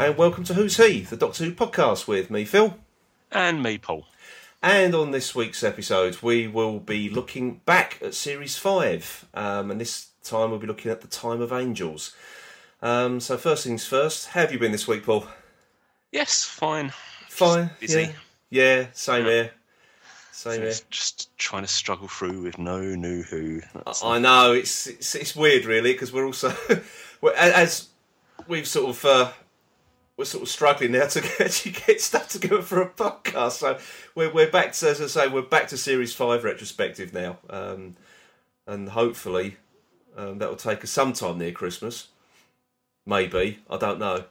And welcome to Who's He, the Doctor Who podcast with me, Phil. And me, Paul. And on this week's episode, we will be looking back at Series 5, um, and this time we'll be looking at The Time of Angels. Um, so, first things first, how have you been this week, Paul? Yes, fine. Fine. busy. Yeah, yeah same here. Same here. Just, just trying to struggle through with no new Who. That's- I know it's it's, it's weird, really, because we're also as we've sort of uh, we're sort of struggling now to actually get stuff together for a podcast. So we're we're back to as I say we're back to series five retrospective now, um, and hopefully um, that will take us sometime near Christmas. Maybe I don't know.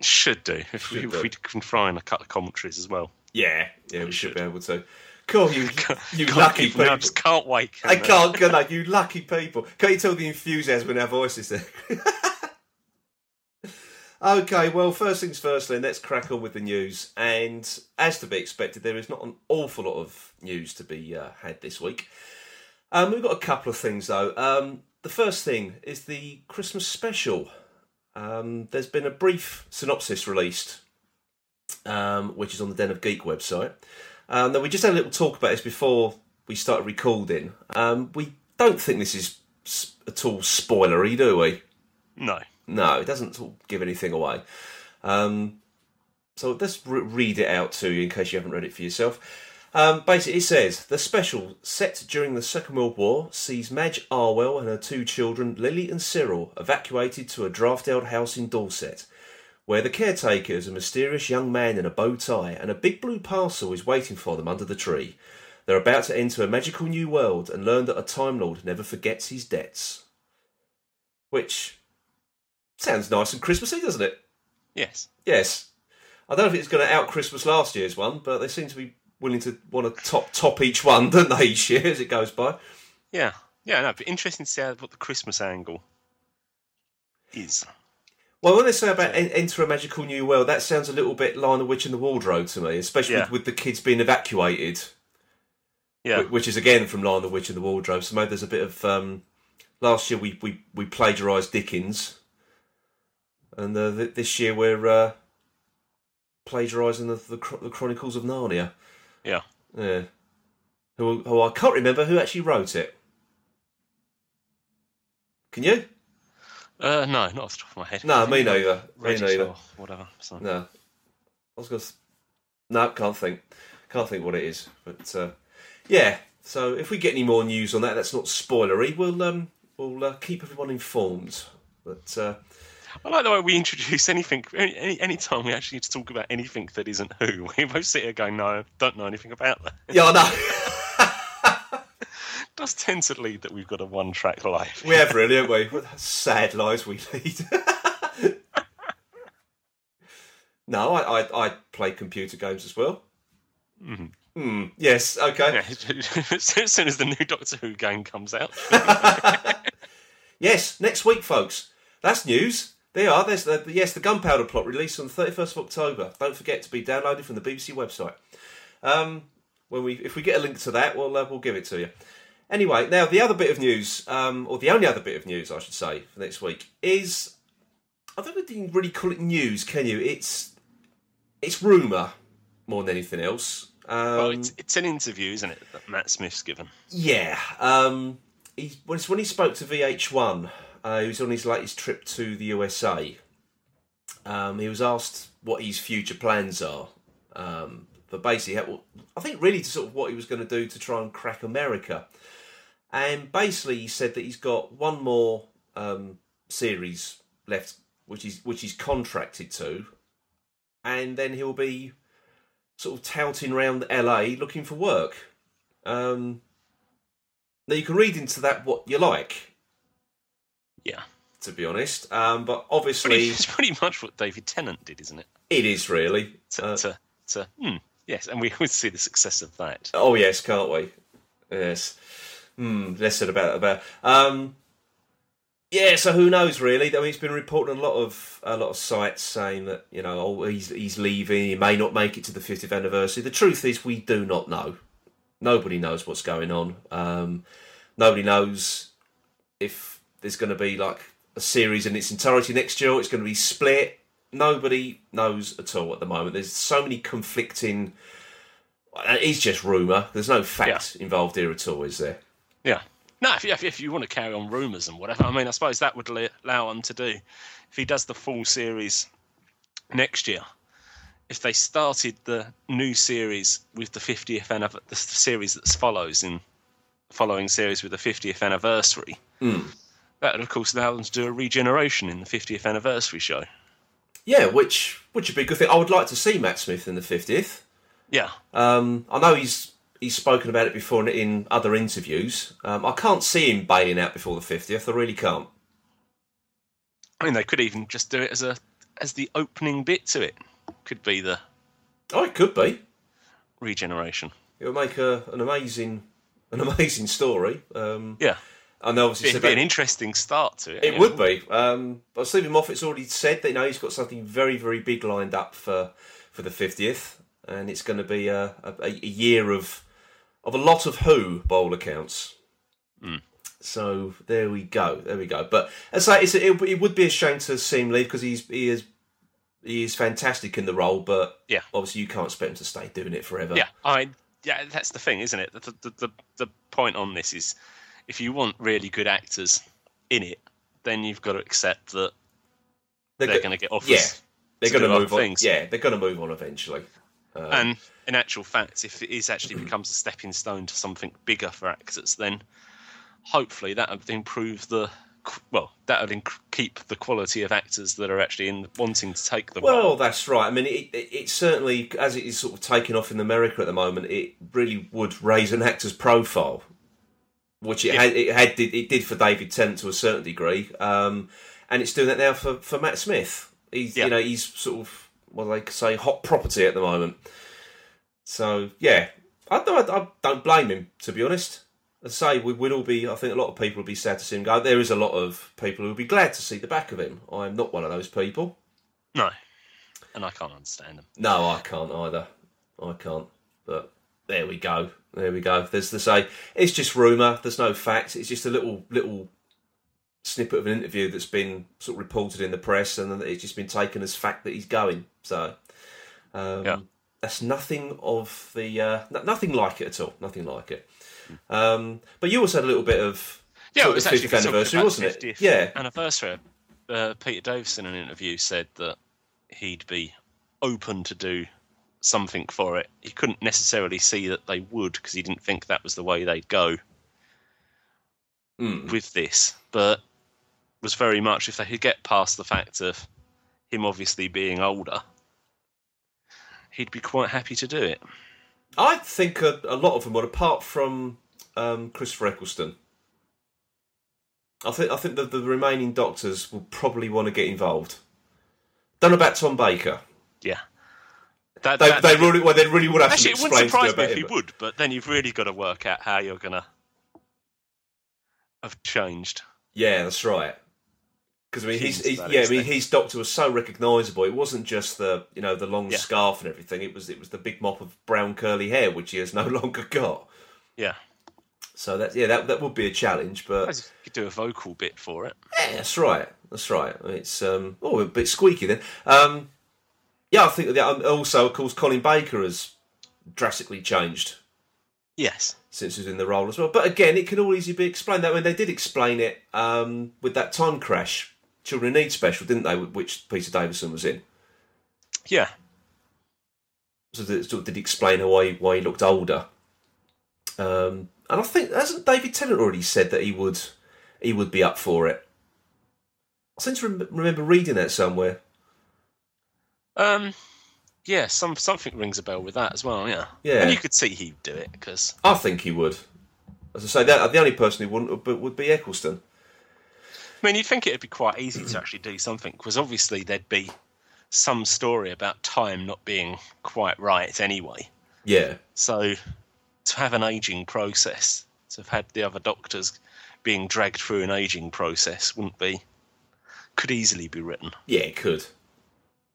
Should do. If we, Should if we can in a couple of commentaries as well. Yeah, yeah, we We should should. be able to. Cool, you you lucky people. I just can't wait. I can can't, can I? You lucky people. Can't you tell the enthusiasm in our voices there? okay, well, first things first then, let's crack on with the news. And as to be expected, there is not an awful lot of news to be uh, had this week. Um, we've got a couple of things though. Um, the first thing is the Christmas special. Um, there's been a brief synopsis released, um, which is on the Den of Geek website. Um, now we just had a little talk about this before we started recording. Um, we don't think this is at all spoilery, do we? No. No, it doesn't sort of give anything away. Um, so let's re- read it out to you in case you haven't read it for yourself. Um, basically, it says the special set during the Second World War sees Madge Arwell and her two children, Lily and Cyril, evacuated to a drafted house in Dorset, where the caretaker is a mysterious young man in a bow tie, and a big blue parcel is waiting for them under the tree. They're about to enter a magical new world and learn that a Time Lord never forgets his debts. Which sounds nice and Christmassy, doesn't it? Yes. Yes. I don't know if it's going to out Christmas last year's one, but they seem to be willing to want to top top each one, don't they, each year as it goes by? Yeah. Yeah, no, but interesting to see how, what the Christmas angle is. Well, when they say about en- enter a magical new world, that sounds a little bit Lion the Witch in the Wardrobe to me, especially Yeah. with, with the kids being evacuated, Yeah. which is again from Lion the Witch in the Wardrobe. So maybe there's a bit of. Um, last year we, we, we plagiarised Dickens, and uh, th- this year we're uh, plagiarising the, the, the Chronicles of Narnia. Yeah. Yeah. Who, who I can't remember who actually wrote it. Can you? Uh, no, not off the top of my head. No, me neither. Me neither. whatever. So. No. I was going to. No, can't think. Can't think what it is. But uh, yeah. So if we get any more news on that, that's not spoilery. We'll um we'll uh, keep everyone informed. But uh, I like the way we introduce anything. Any any time we actually need to talk about anything that isn't Who, we both sit here going, "No, don't know anything about that." yeah, I know. Does tend to lead that we've got a one-track life. we have really, haven't we? What sad lives we lead. no, I, I I play computer games as well. Mhm. Hmm. Yes. Okay. Yeah, as soon as the new Doctor Who game comes out, Yes, next week, folks. That's news. There you are. There's the, yes, the Gunpowder Plot released on the 31st of October. Don't forget to be downloaded from the BBC website. Um, when we, if we get a link to that, we'll uh, we'll give it to you. Anyway, now the other bit of news, um, or the only other bit of news, I should say, for next week is I don't know if you can really call it news, can you? It's it's rumor more than anything else. Um, well, it's, it's an interview, isn't it, that Matt Smith's given? yeah. Um, he, when, when he spoke to VH1, uh, he was on his latest trip to the USA. Um, he was asked what his future plans are. Um, but basically, I think really to sort of what he was going to do to try and crack America. And basically, he said that he's got one more um, series left, which is which he's contracted to, and then he'll be sort of touting around LA looking for work. Um, now you can read into that what you like, Yeah, to be honest. Um, but pretty, obviously, it's pretty much what David Tennant did, isn't it? it is really. To, Uh, to, to hmm, yes, and we would see the success of that. oh yes, can't we? Yes. Hmm. Less said about that. about. Um, yeah. So who knows? Really? I mean, it's been reported on a lot of a lot of sites saying that you know, oh, he's he's leaving. He may not make it to the 50th anniversary. The truth is, we do not know. Nobody knows what's going on. Um, nobody knows if there's going to be like a series in its entirety next year. It's going to be split. Nobody knows at all at the moment. There's so many conflicting. It's just rumor. There's no fact involved here at all, is there? Yeah. No, if you, if you want to carry on rumours and whatever, I mean, I suppose that would allow him to do. If he does the full series next year, if they started the new series with the 50th anniversary, the series that follows in following series with the 50th anniversary, mm. That would, of course, allow them to do a regeneration in the 50th anniversary show. Yeah, which which would be a good thing. I would like to see Matt Smith in the 50th. Yeah. Um, I know he's he's spoken about it before in, in other interviews. Um, I can't see him bailing out before the 50th. I really can't. I mean, they could even just do it as a as the opening bit to it. Could be the. Oh, it could be regeneration. It would make a, an amazing an amazing story. Um, yeah. Know obviously it'd be an interesting start to it. It would be. Um, but Steven Moffat's already said that you know he's got something very very big lined up for for the fiftieth, and it's going to be a, a, a, year of of a lot of Who by all accounts. Mm. So there we go, there we go. But as I say, it, it would be a shame to see him leave because he's he is he is fantastic in the role, but yeah, obviously you can't expect him to stay doing it forever. Yeah, I yeah, that's the thing, isn't it? The the the, the point on this is if you want really good actors in it, then you've got to accept that they're, they're going to get offers. Yeah, they're going to move on. Things. Yeah, they're going to move on eventually. Um, and in actual fact, if it is actually becomes a stepping stone to something bigger for actors, then hopefully that would improve the well, that would inc- keep the quality of actors that are actually in wanting to take the well, role. that's right. I mean, it, it, it, certainly, as it is sort of taking off in America at the moment, it really would raise an actor's profile, which it yeah. had. It had did, it did for David Tennant to a certain degree, um, and it's doing that now for, for Matt Smith. He's yeah. you know he's sort of what do they say hot property at the moment. So yeah, I don't, I don't blame him to be honest. As I say, we would all be. I think a lot of people would be sad to see him go. There is a lot of people who would be glad to see the back of him. I'm not one of those people. No, and I can't understand them. No, I can't either. I can't. But there we go. There we go. There's the say. It's just rumor. There's no facts. It's just a little little snippet of an interview that's been sort of reported in the press, and it's just been taken as fact that he's going. So, um, yeah. that's nothing of the uh, nothing like it at all. Nothing like it. Um, but you also had a little bit of yeah, it was actually 50th anniversary, wasn't it? Yeah, anniversary. Uh, Peter Davison in an interview said that he'd be open to do something for it. He couldn't necessarily see that they would because he didn't think that was the way they'd go mm. with this, but was very much if they could get past the fact of him obviously being older, he'd be quite happy to do it. I think a, a lot of them would, apart from um, Christopher Eccleston. I think I think the, the remaining doctors will probably want to get involved. Don't know about Tom Baker. Yeah. That, they, that, they really well, they really would have actually, to. It wouldn't surprise me if he would, but then you've really got to work out how you're gonna have changed. Yeah, that's right. Because I mean, he's, he's yeah, I mean, his doctor was so recognisable. It wasn't just the you know the long Yeah. scarf and everything. It was it was the big mop of brown curly hair, which he has no longer got. Yeah. So that yeah, that that would be a challenge. But you could do a vocal bit for it. yeah, that's right. That's right. It's um oh a bit squeaky then. Um yeah, I think that um, also of course Colin Baker has drastically changed Yes. since he was in the role as well. But again, it can all easily be explained. I mean, they did explain it um, with that time crash, Children in Need special, didn't they? Which Peter Davison was in. Yeah. So did, sort of did explain why why he looked older. Um, and I think hasn't David Tennant already said that he would he would be up for it. I seem to rem- remember reading that somewhere. Um. Yeah. Some something rings a bell with that as well. Yeah. Yeah. And you could see he'd do it because I think he would. As I say, that the only person who wouldn't would, would be Eccleston. I mean, you'd think it'd be quite easy to actually do something because obviously there'd be some story about time not being quite right anyway. Yeah, So to have an aging process, to have had the other doctors being dragged through an aging process wouldn't be could easily be written. yeah, it could.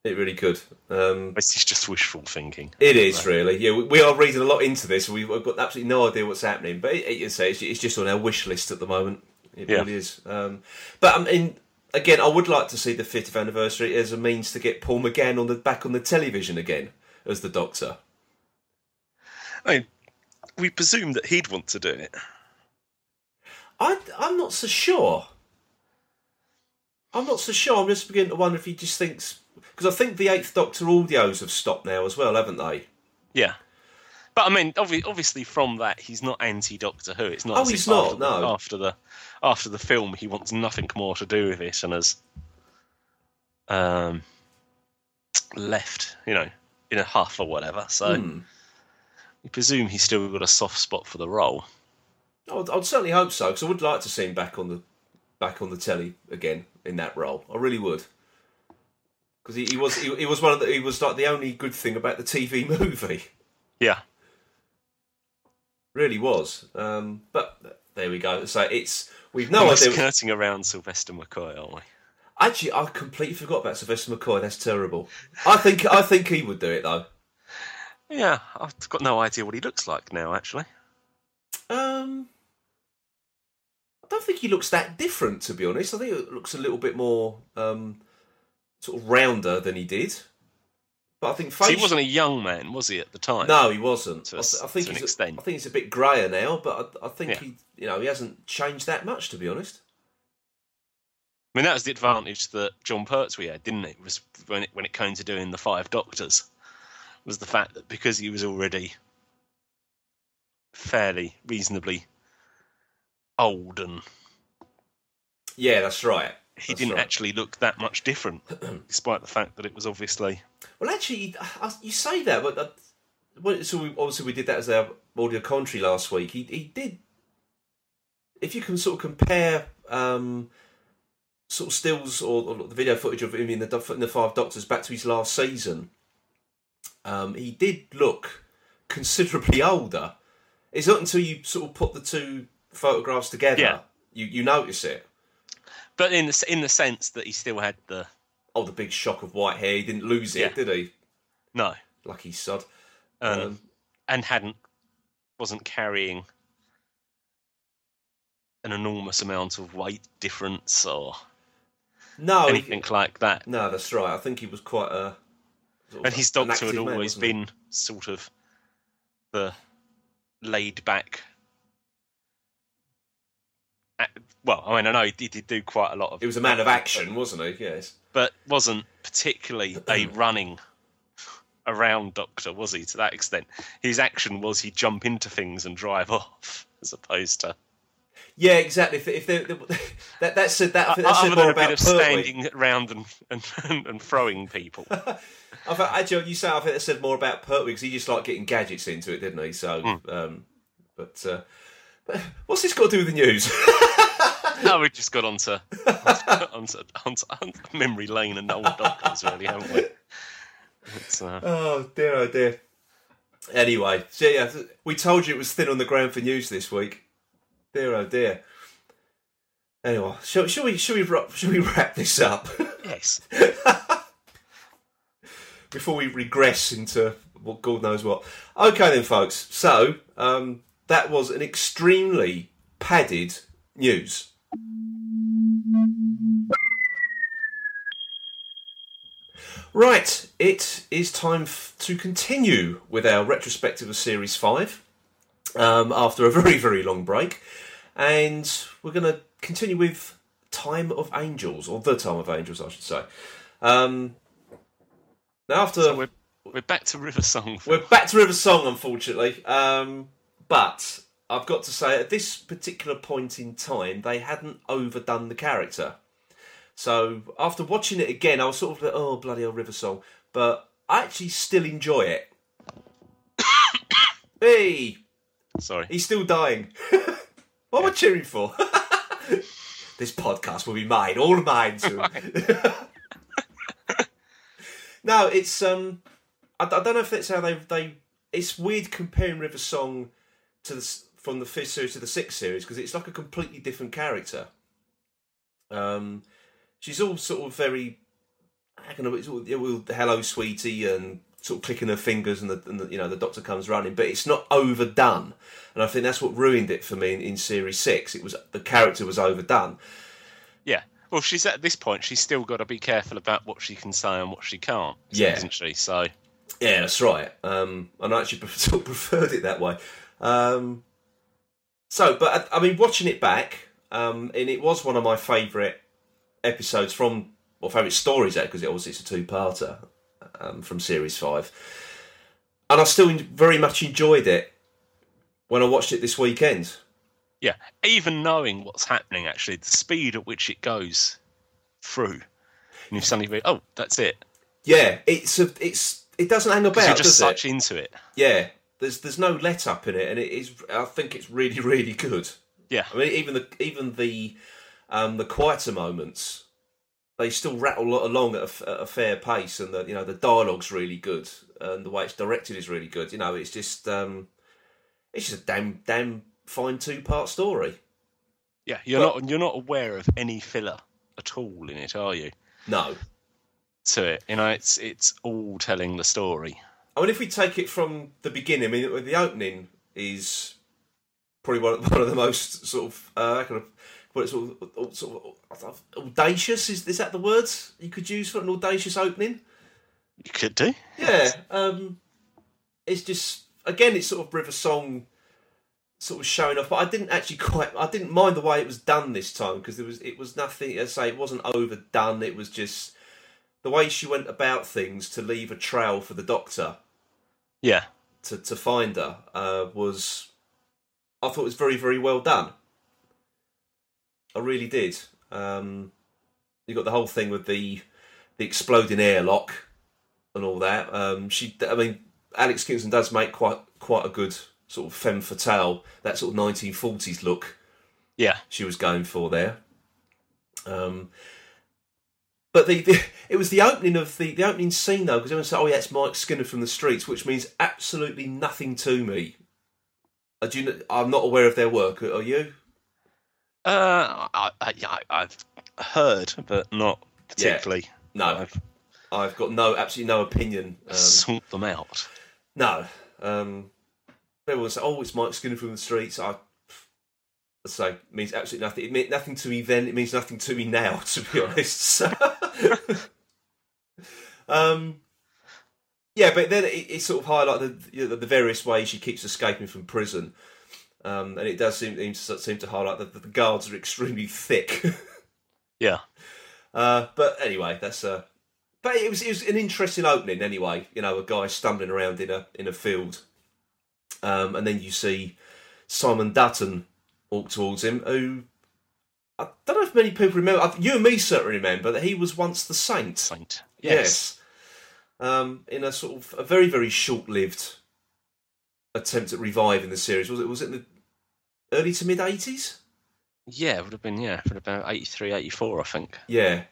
It really could. Um, This is just wishful thinking. It is really. Yeah, we, we are reading a lot into this. We've got absolutely no idea what's happening, but it, it, you say it's, it's just on our wish list at the moment. It Yeah. really is. Um, but I mean, again, I would like to see the 50th anniversary as a means to get Paul McGann on the back on the television again as the Doctor. I mean, we presume that he'd want to do it. I, I'm not so sure. I'm not so sure. I'm just beginning to wonder if he just thinks because I think the Eighth Doctor audios have stopped now as well, haven't they? Yeah. But I mean, obvi- obviously, from that, he's not anti Doctor Who. It's not. Oh, he's not, After, the- no. after the after the film, he wants nothing more to do with it, and has um, left. You know, in a huff or whatever. So Hmm. we presume he's still got a soft spot for the role. I'd, I'd certainly hope so because I would like to see him back on the back on the telly again in that role. I really would. Because he, he was he, he was one of the he was like the only good thing about the TV movie. Yeah. Really was. Um, but there we go. So it's we've no we're idea. skirting around Sylvester McCoy, aren't we? Actually, I completely forgot about Sylvester McCoy. That's terrible. I think I think he would do it though. Yeah, I've got no idea what he looks like now. Actually, Um, I don't think he looks that different, to be honest. I think it looks a little bit more um, sort of rounder than he did. But I think so he wasn't a young man, was he, at the time? No, he wasn't. To I, a th- I s- think to an extent. I think he's a bit greyer now, but I, I think Yeah. he, you know, he hasn't changed that much, to be honest. I mean, that was the advantage that Jon Pertwee had, didn't it? Was when it when it came to doing the Five Doctors, was the fact that because he was already fairly reasonably old and Yeah, that's right. He That's didn't right. actually look that much different, despite the fact that it was obviously Well, actually, you say that, but well, so we, obviously we did that as our audio commentary last week. He he did. If you can sort of compare um, sort of stills or, or the video footage of him in the in the Five Doctors back to his last season, um, he did look considerably older. It's not until you sort of put the two photographs together Yeah. you you notice it. But in the in the sense that he still had the Oh, the big shock of white hair. He didn't lose it, Yeah. did he? no Lucky sod. um, Um, and hadn't wasn't carrying an enormous amount of weight difference or no, he- anything like that. No, that's right. I think he was quite a. And his doctor had active man, always been sort of the laid back. A- Well, I mean, I know he did, he do quite a lot of. He was a man of action, wasn't he? Yes. but wasn't particularly a running around doctor, was he? To that extent, his action was he'd jump into things and drive off, as opposed to Yeah, exactly. If, if they, that that said that, I think that other said than more a bit of standing around and and, and throwing people. I thought, actually, you say I think that said more about Pertwee because he just liked getting gadgets into it, didn't he? So, Hmm. um, but, uh, but what's this got to do with the news? no, we've just got onto onto, onto, onto memory lane and old doctors, really, haven't we? Uh, oh dear, oh dear. Anyway, so yeah, we told you it was thin on the ground for news this week. Dear, oh dear. Anyway, shall, shall we shall we wrap, shall we wrap this up? yes. before we regress into what God knows what. Okay, then, folks. So um, that was an extremely padded news. Right, it is time f- to continue with our retrospective of Series 5 um, after a very, very long break. And we're going to continue with Time of Angels, or The Time of Angels, I should say. Um, now, after. So we're we're back to River Song. We're back to River Song, unfortunately. Um, but I've got to say, at this particular point in time, they hadn't overdone the character. So after watching it again, I was sort of like, oh, bloody old River Song. But I actually still enjoy it. hey, Sorry. he's still dying. what am I cheering for? this podcast will be mine, all mine soon. no, it's um, I, I don't know if that's how they they. It's weird comparing River Song to the from the fifth series to the sixth series because it's like a completely different character. Um, she's all sort of very, I don't know, it's all, all hello sweetie and sort of clicking her fingers and the, and the you know the doctor comes running, but it's not overdone, and I think that's what ruined it for me in, in series six. It was the character was overdone. Yeah. Well, she's at this point. She's still got to be careful about what she can say and what she can't. Yeah. isn't she? So Yeah, that's right. Um, and I actually sort of preferred it that way. Um, so, but I, I mean, watching it back, um, and it was one of my favourite episodes from, or favourite stories because it obviously it's a two-parter um, from series five, and I still very much enjoyed it when I watched it this weekend. yeah, even knowing what's happening, actually, the speed at which it goes through, and you suddenly go, "Oh, that's it." Yeah, it's a, it's it doesn't hang about, you're just does such it? into it. Yeah, there's there's no let up in it, and it is. I think it's really really good. Yeah, I mean, even the even the um, the quieter moments, they still rattle along at a, at a fair pace, and the you know the dialogue's really good, and the way it's directed is really good. You know, it's just um, it's just a damn damn fine two part story. yeah. You're Well- not you're not aware of any filler at all in it, are you? No, To it, you know, it's it's all telling the story. I mean, if we take it from the beginning, I mean, the opening is probably one of, one of the most sort of uh, kind of what it's sort of, sort of audacious. Is is that the word you could use for an audacious opening? You could do. Yeah, um, it's just again, it's sort of River Song sort of showing off, but I didn't actually quite. I didn't mind the way it was done this time because there was it was nothing. As I say, it wasn't overdone. It was just the way she went about things to leave a trail for the Doctor Yeah, to to find her uh, was. I thought it was very very well done. I really did. Um, you got the whole thing with the the exploding airlock and all that. Um, she, I mean, Alex Kingston does make quite quite a good sort of femme fatale, that sort of 1940s look yeah, she was going for there. Um, but the, the it was the opening of the the opening scene though, because everyone said, "Oh yeah, it's Mike Skinner from the streets," which means absolutely nothing to me. Uh, do you, I'm not aware of their work. Are you? Uh, I, yeah, I've heard, but not particularly. No, I've I've got no absolutely no opinion. Um, sought them out. No. Um, everyone say, "Oh, it's Mike Skinner from the streets." I I say means absolutely nothing. It meant nothing to me then. It means nothing to me now, to be honest. So, um, yeah, but then it, it sort of highlighted the, you know, the various ways she keeps escaping from prison, um, and it does seem, seem to seem to highlight that the guards are extremely thick. Yeah, Uh, but anyway, that's uh But it was it was an interesting opening anyway. You know, a guy stumbling around in a in a field, um, and then you see Simon Dutton walk towards him. Who I don't know if many people remember. You and me certainly remember that he was once the Saint. Saint. Yes. Um, in a sort of a very very short lived attempt at reviving the series. Was it was it in the early to mid eighties? Yeah, it would have been, yeah, it would have been 83, 84, I think. Yeah.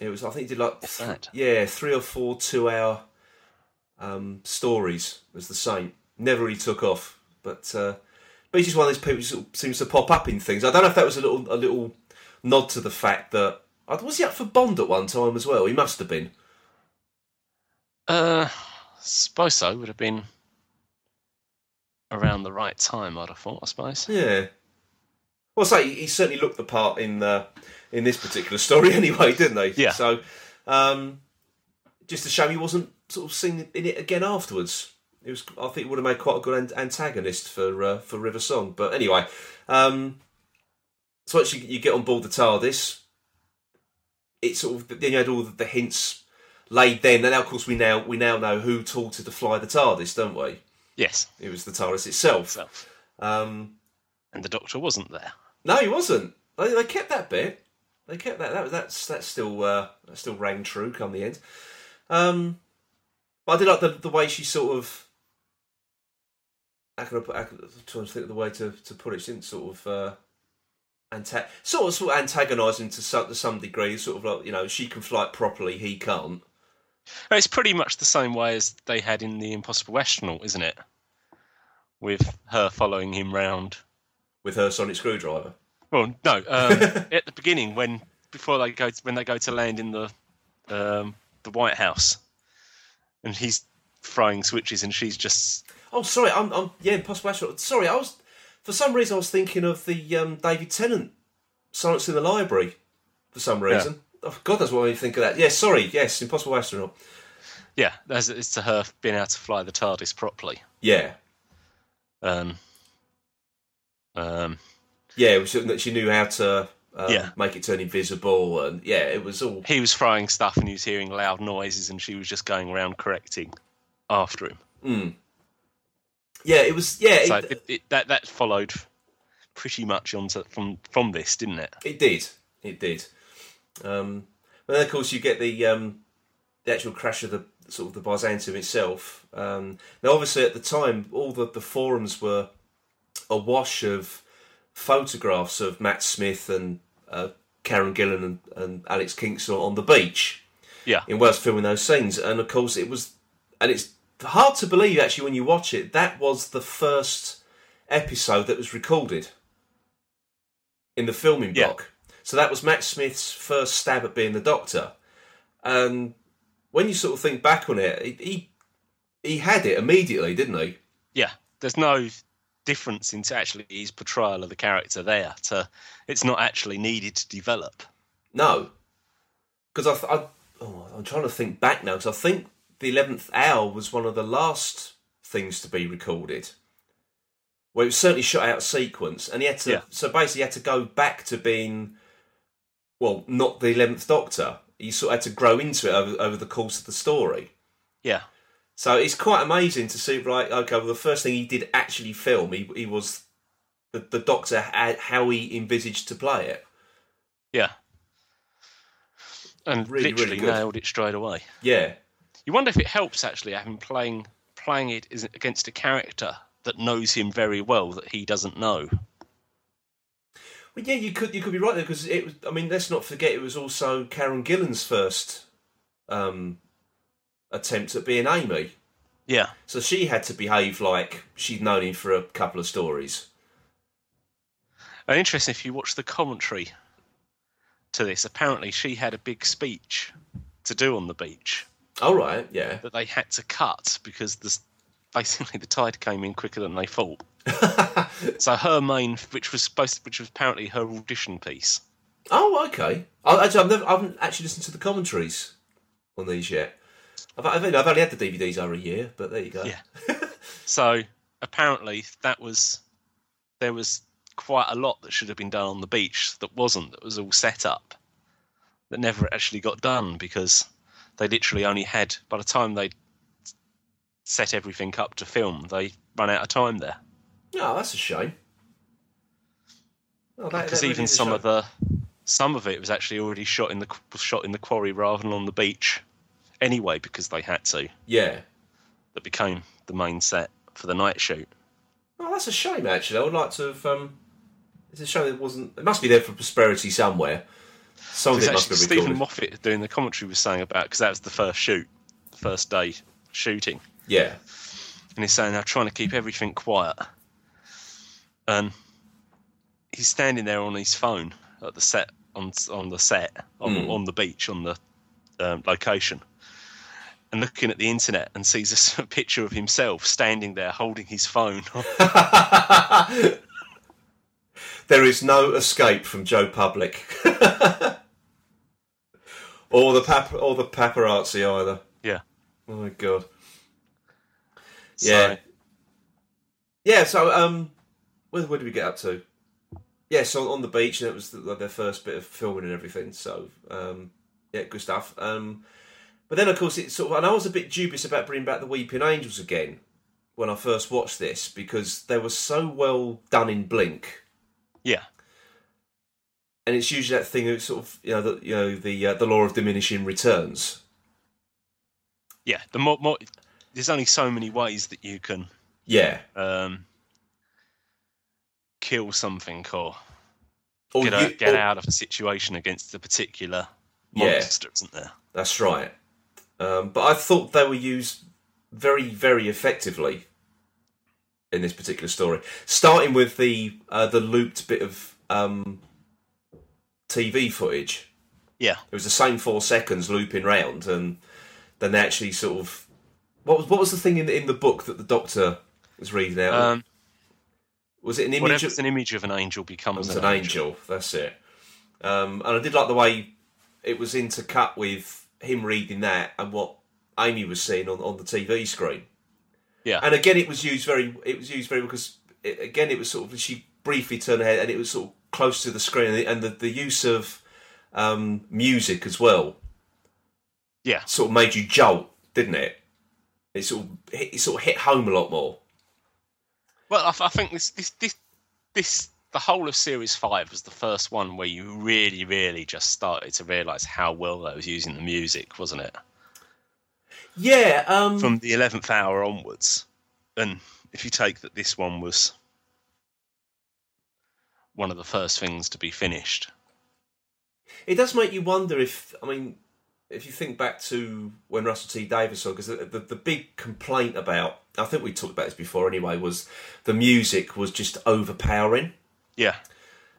It was. I think he did like th- yeah three or four two hour um, stories as the Saint. Never really took off, but uh, but he's just one of those people who sort of seems to pop up in things. I don't know if that was a little a little nod to the fact that uh, was he up for Bond at one time as well? He must have been. Uh, suppose so. Would have been around the right time, I'd have thought, I suppose. Yeah. Well, say he, he certainly looked the part in uh, in this particular story anyway, didn't he? Yeah. So, um, just a shame he wasn't sort of seen in it again afterwards. It was, I think, it would have made quite a good an- antagonist for uh, for River Song. But anyway, um, so once you, you get on board the TARDIS, it sort of then you had all the, the hints laid. Then, and now of course we now we now know who taught her to fly the TARDIS, don't we? Yes, It was the TARDIS itself. so. Um, And the doctor wasn't there. no, he wasn't. They, they kept that bit. They kept that. That that's that's still uh, that still rang true come the end. Um, but I did like the the way she sort of. How can I can, I'm trying to think of the way to, to put it. She didn't sort of. Uh, anta- sort of sort of antagonise him to some, to some degree. Sort of like you know she can fly properly, he can't. It's pretty much the same way as they had in the Impossible Astronaut, isn't it? With her following him round. with her sonic screwdriver. Well, no, um, at the beginning when before they go to, when they go to land in the um, the White House, and he's throwing switches and she's just Oh, sorry, I'm, I'm yeah, Impossible Astronaut. Sorry, I was for some reason I was thinking of the um, David Tennant Silence in the Library. for some reason. Oh, God, that's what I think of that. Yeah, sorry. Yes, Impossible Astronaut. Yeah, that's it's to her being able to fly the TARDIS properly. Yeah, Um, um, yeah. It was that she knew how to um, Yeah. make it turn invisible, and yeah, it was all. he was throwing stuff and he was hearing loud noises, and she was just going around correcting after him. Mm. Yeah, it was. Yeah, So it, it, it, that that followed pretty much onto from from this, didn't it? It did. It did. Um, but then, of course, you get the um, the actual crash of the sort of the Byzantium itself. Um, now, obviously, at the time, all the, the forums were awash of photographs of Matt Smith and uh, Karen Gillan and, and Alex Kingston on the beach Yeah, in Wales filming those scenes. And of course, it was, and it's hard to believe actually when you watch it, that was the first episode that was recorded in the filming Yeah. block. So that was Matt Smith's first stab at being the Doctor. And when you sort of think back on it, he he, had it immediately, didn't he? yeah. There's no difference into actually his portrayal of the character there. To it's not actually needed to develop. No, because I, th- I oh, I'm trying to think back now because I think the eleventh hour was one of the last things to be recorded. Well, it was certainly shot out of sequence, and he had to. Yeah. So basically, he had to go back to being, well, not the eleventh Doctor. He sort of had to grow into it over, over the course of the story. Yeah, So it's quite amazing to see, like, okay, well, the first thing he did actually film, he, he was the, the Doctor, how he envisaged to play it. yeah. And Really, really literally good. nailed it straight away. Yeah, You wonder if it helps actually having playing playing it is against a character that knows him very well that he doesn't know. Well, yeah, you could you could be right there because it was. I mean, let's not forget it was also Karen Gillan's first um, attempt at being Amy. Yeah, So she had to behave like she'd known him for a couple of stories. and interesting if you watch the commentary to this. Apparently, she had a big speech to do on the beach All right, yeah. that they had to cut because the basically the tide came in quicker than they thought. so her main, which was supposed, to, which was apparently her audition piece. oh, okay. I, actually, I've never, I haven't actually listened to the commentaries on these yet. I've, I've, only- I've only had the DVDs over a year, but there you go. Yeah. So apparently that was there was quite a lot that should have been done on the beach that wasn't. That was all set up that never actually got done because they literally only had by the time they set everything up to film, they ran out of time there. Oh, that's a shame. Because that really even some shame. of the some of it was actually already shot in the shot in the quarry rather than on the beach anyway because they had to. yeah. That became the main set for the night shoot. Oh, that's a shame. Actually, I would like to have. Um, it's a shame it wasn't. It must be there for prosperity somewhere. Some of Because it must actually Steven. Moffat doing the commentary was saying about because that was the first shoot, the first day shooting, yeah. and he's saying they're trying to keep everything quiet, and he's standing there on his phone at the set on on the set on, Mm. on the beach on the um, location. And looking at the internet and sees a picture of himself standing there holding his phone. there is no escape from Joe Public. or the pap- or the paparazzi either. yeah. Oh my god. Yeah. Yeah, so um where, where did we get up to? Yeah, so on the beach and it was the, their first bit of filming and everything, so um yeah, good stuff. Um but then of course it's sort of and I was a bit dubious about bringing back the Weeping Angels again when I first watched this because they were so well done in Blink. Yeah. and it's usually that thing of sort of you know the you know the uh, the law of diminishing returns. Yeah. The more, more there's only so many ways that you can Yeah, um, kill something or or get, you- out, get or- out of a situation against a particular Yeah. monster, isn't there? That's right. Um, but I thought they were used very very effectively in this particular story, starting with the uh, the looped bit of um, TV footage. Yeah. It was the same four seconds looping round, and then they actually sort of what was what was the thing in the, in the book that the doctor was reading out? Um, was it an image? Of, an image of an angel becomes an, an angel. angel. That's it. Um, and I did like the way it was intercut with him reading that and what Amy was seeing on, on the TV screen. Yeah. And again, it was used very. It was used very because it, again, it was sort of she briefly turned her head and it was sort of close to the screen and the, and the, the use of um, music as well yeah. sort of made you jolt, didn't it? It sort of hit, it sort of hit home a lot more. Well, I, I think this, this, this, this, the whole of Series Five was the first one where you really, really just started to realise how well they was using the music, wasn't it? Yeah. Um, From the eleventh hour onwards, and if you take that, this one was one of the first things to be finished. it does make you wonder if I mean, if you think back to when Russell T Davies saw, because the, the the big complaint about I think we talked about this before anyway was the music was just overpowering. Yeah,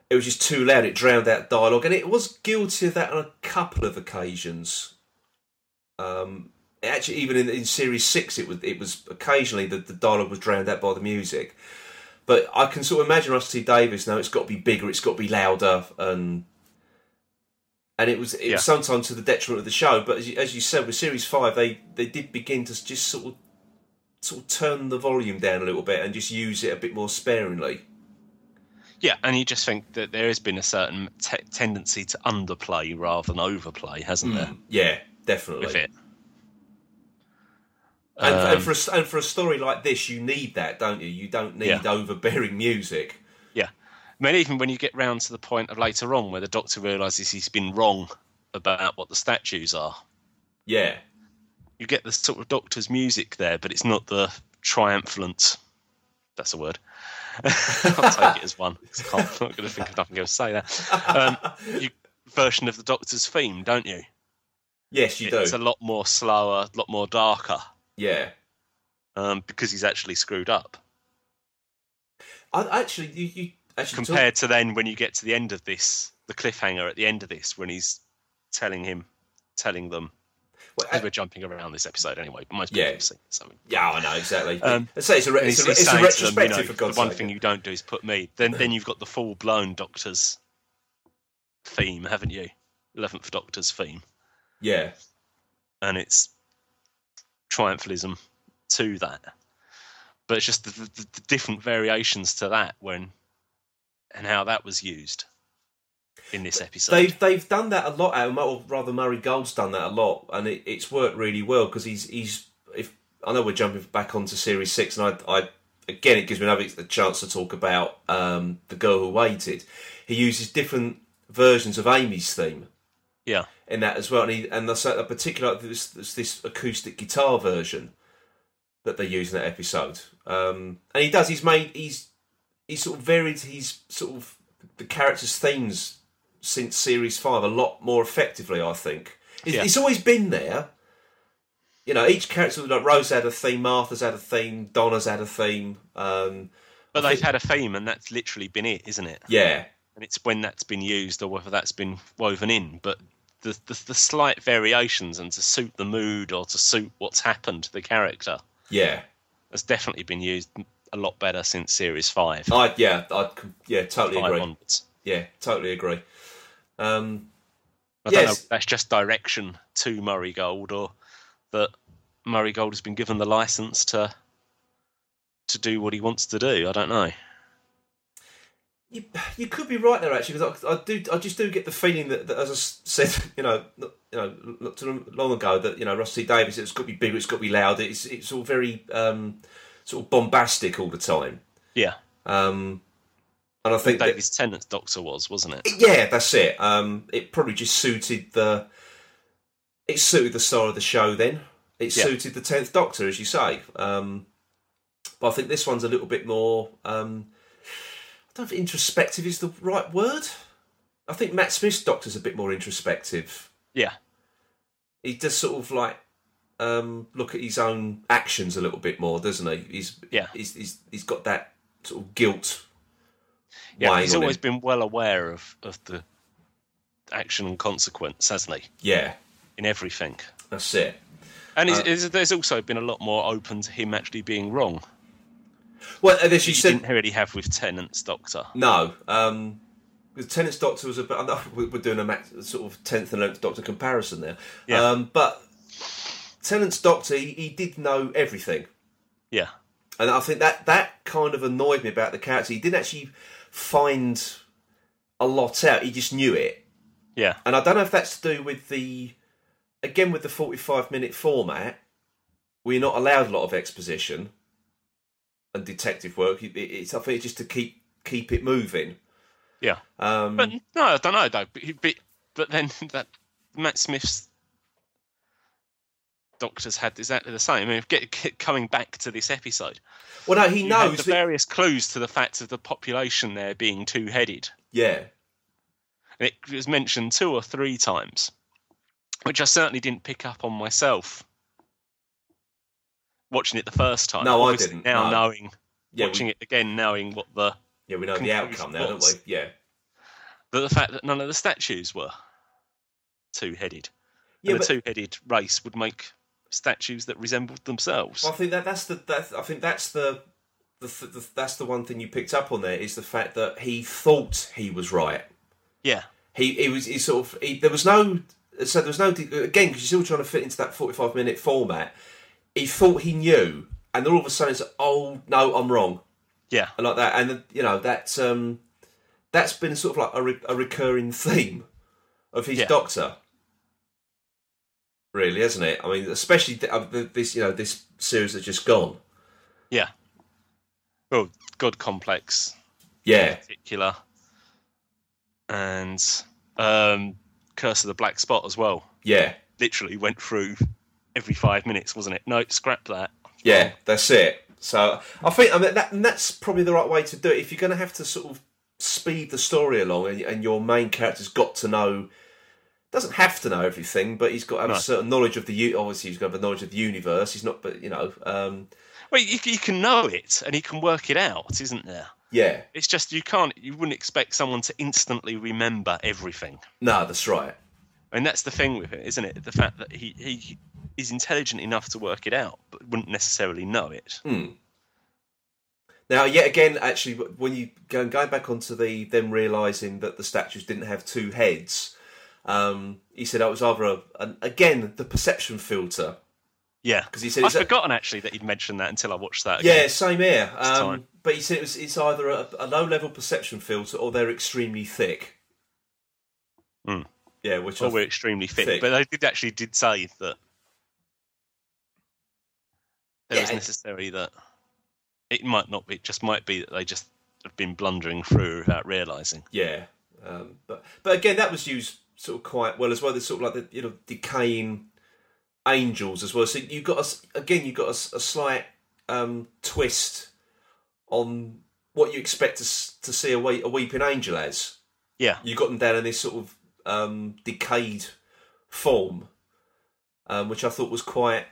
It was just too loud. It drowned out dialogue, and it was guilty of that on a couple of occasions. Um, actually, even in, in series six, it was it was occasionally that the dialogue was drowned out by the music. But I can sort of imagine T Davies now. It's got to be bigger. It's got to be louder, and and it was it Yeah. was sometimes to the detriment of the show. But as you, as you said, with series five, they they did begin to just sort of sort of turn the volume down a little bit and just use it a bit more sparingly. yeah, and you just think that there has been a certain te- tendency to underplay rather than overplay, hasn't there? Mm, yeah, definitely. With it. And, Um, and for a, and for a story like this, you need that, don't you? You don't need Yeah. overbearing music. Yeah. I mean, even when you get round to the point of later on where the doctor realises he's been wrong about what the statues are, Yeah, you get the sort of doctor's music there, but it's not the triumphant. That's a word. I'll take it as one. 'cause I can't, I'm not going to think of nothing else to say that. Um, you, version of the doctor's theme, don't you? yes, you do. It's a lot more slower, a lot more darker, Yeah, um, because he's actually screwed up. I, actually, you, you actually talk- compared to then when you get to the end of this, the cliffhanger at the end of this, when he's telling him, telling them, well, we're jumping around this episode anyway, most Yeah. have seen something. yeah, I know exactly. Um, I say it's a, re- it's a, it's a to them, you retrospective know, for God's the one sake. thing you don't do is put me. Then, then you've got the full blown Doctor's theme, haven't you? Eleventh Doctor's theme, Yeah, and it's triumphalism to that. But it's just the, the, the different variations to that when and how that was used in this episode. they've they've done that a lot, Adam, or rather, Murray Gold's done that a lot, and it, it's worked really well because he's he's. If I know we're jumping back onto series six, and I, I again it gives me another chance to talk about um, the girl who waited. He uses different versions of Amy's theme. Yeah. in that as well. And, he, and there's a particular there's, there's this acoustic guitar version that they use in that episode. Um, and he does. He's made. He's he's sort of varied. his sort of the characters' themes since series five a lot more effectively. I think it's, Yeah. it's always been there. You know, each character like Rose had a theme, Martha's had a theme, Donna's had a theme. Um, But I they've think- had a theme, and that's literally been it, isn't it? yeah, it's when that's been used or whether that's been woven in. But the, the the slight variations and to suit the mood or to suit what's happened to the character yeah. has definitely been used a lot better since series five. I yeah, I yeah, totally five agree. onwards. Yeah, totally agree. Um, I don't know if that's just direction to Murray Gold or that Murray Gold has been given the license to to do what he wants to do. I don't know. You, you could be right there actually because I, I do I just do get the feeling that, that as I said you know not, you know not too long ago that you know T Davies it's got to be bigger it's got to be louder it's it's all very um, sort of bombastic all the time Yeah. um, and I think that, Davis Tennant's doctor was, wasn't it? yeah that's it um, it probably just suited the it suited the style of the show then it Yeah. suited the tenth Doctor as you say um, but I think this one's a little bit more um, don't know if introspective is the right word. I think Matt Smith's Doctor's a bit more introspective. Yeah. He does sort of like um, look at his own actions a little bit more, doesn't he? He's Yeah. He's he's, he's got that sort of guilt. Yeah, he's always him. been well aware of, of the action and consequence, hasn't he? Yeah, In everything. that's it. And he's, Uh, he's- there's also been a lot more open to him actually being wrong. Well, as you said, didn't really have with Tennant's Doctor. no. Um, the Tennant's Doctor was a bit. I know we- we're doing a max, sort of tenth and eleventh Doctor comparison there. Yeah. Um, but Tennant's Doctor, he, he did know everything, Yeah. and I think that that kind of annoyed me about the character. He didn't actually find a lot out. He just knew it, Yeah. and I don't know if that's to do with the again with the forty-five minute format. We're not allowed a lot of exposition and detective work. It, it's I think it's just to keep keep it moving. Yeah. Um, But no, I don't know though. But, but, but then that Matt Smith's doctors had exactly the same. I mean, get, get- coming back to this episode, well, no, he knows the that. various clues to the fact of the population there being two-headed. Yeah, And it was mentioned two or three times, which I certainly didn't pick up on myself. Watching it the first time, No, I didn't, Now no. knowing, yeah, watching we, it again, knowing what the yeah, we know the outcome now, don't we? Yeah, but the fact that none of the statues were two-headed. yeah. and But, a two-headed race would make statues that resembled themselves. I think that that's the that, I think that's the, the, the that's the one thing you picked up on there is the fact that he thought he was right. yeah, He he was he sort of he, there was no so there was no again because you're still trying to fit into that 45 minute format. He thought he knew, and then all of a sudden it's oh no, I'm wrong. yeah, and like that, and you know that's um, that's been sort of like a, re- a recurring theme of his Yeah. Doctor, really, hasn't it? I mean, especially th- uh, th- this you know this series that's just gone. yeah. Well, God Complex, Yeah, in particular, and um, Curse of the Black Spot as well. yeah, Literally went through every five minutes, wasn't it? No, scrap that. yeah. That's it. So I think I mean that, that's probably the right way to do it. If you're going to have to sort of speed the story along, and, and your main character's got to know. Doesn't have to know everything, but he's got to have No. a certain knowledge of the. Obviously, he's got to have a knowledge of the universe. He's not, but you know, um, Well, you, you can know it and he can work it out, isn't there? yeah. It's just you can't. You wouldn't expect someone to instantly remember everything. No, that's right. And that's the thing with it, isn't it? The fact that he, he is intelligent enough to work it out, but wouldn't necessarily know it. Hmm. Now, yet again, actually, when you go going back onto the them realizing that the statues didn't have two heads, um, he said that was either a, an, again the perception filter Yeah, because he said I'd a- forgotten actually that he'd mentioned that until I watched that. Again. yeah, same here. Um, but he said it was it's either a, a low level perception filter or they're extremely thick. Hmm. Yeah, which or we're extremely fit. Thick. But they did actually did say that there Yeah, was necessary that it might not be. It just might be that they just have been blundering through without realizing. Yeah, um, but but again, that was used sort of quite well as well. There's sort of like the you know decaying angels as well. So you got a again, you got a slight um, twist on what you expect to to see a, we- a weeping angel as. Yeah, You got them down in this sort of um, decayed form, um, which I thought was quite.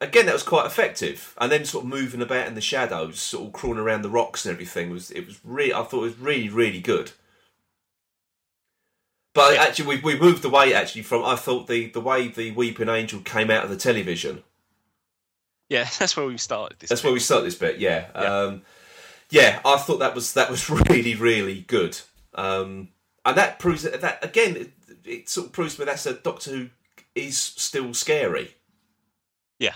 Again, that was quite effective, and then sort of moving about in the shadows, sort of crawling around the rocks and everything was. It was really. I thought it was really, really good. But Yeah. actually, we we moved away actually from. I thought the the way the weeping angel came out of the television. yeah, that's where we started. This That's bit. where we start this bit. Yeah. Yeah. Um, yeah, I thought that was that was really really good. Um, and that proves that, that again. It, it sort of proves to me that's a Doctor Who is still scary. Yeah,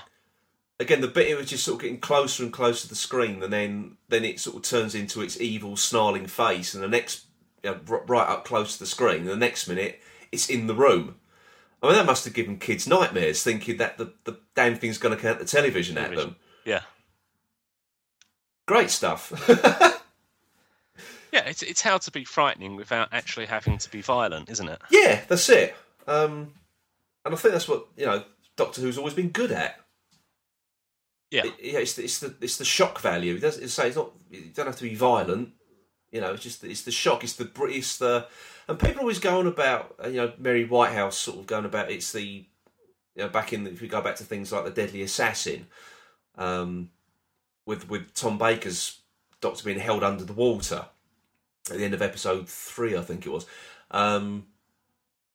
Again, the bit it was just sort of getting closer and closer to the screen, and then then it sort of turns into its evil, snarling face, and the next you know, right up close to the screen, and the next minute it's in the room. I mean, that must have given kids nightmares, thinking that the, the damn thing's going to count the television at them. yeah, Great stuff. yeah. It's it's how to be frightening without actually having to be violent, isn't it? Yeah, that's it. Um, and I think that's what you know Doctor Who's always been good at. Yeah, It- yeah, it's the, it's the it's the shock value. It doesn't say it's not. You don't have to be violent. You know, it's just it's the shock. It's the br- it's the and people always going about you know Mary Whitehouse sort of going about it's the you know back in the, if we go back to things like the Deadly Assassin, um, with with Tom Baker's Doctor being held under the water at the end of episode three, I think it was. Um,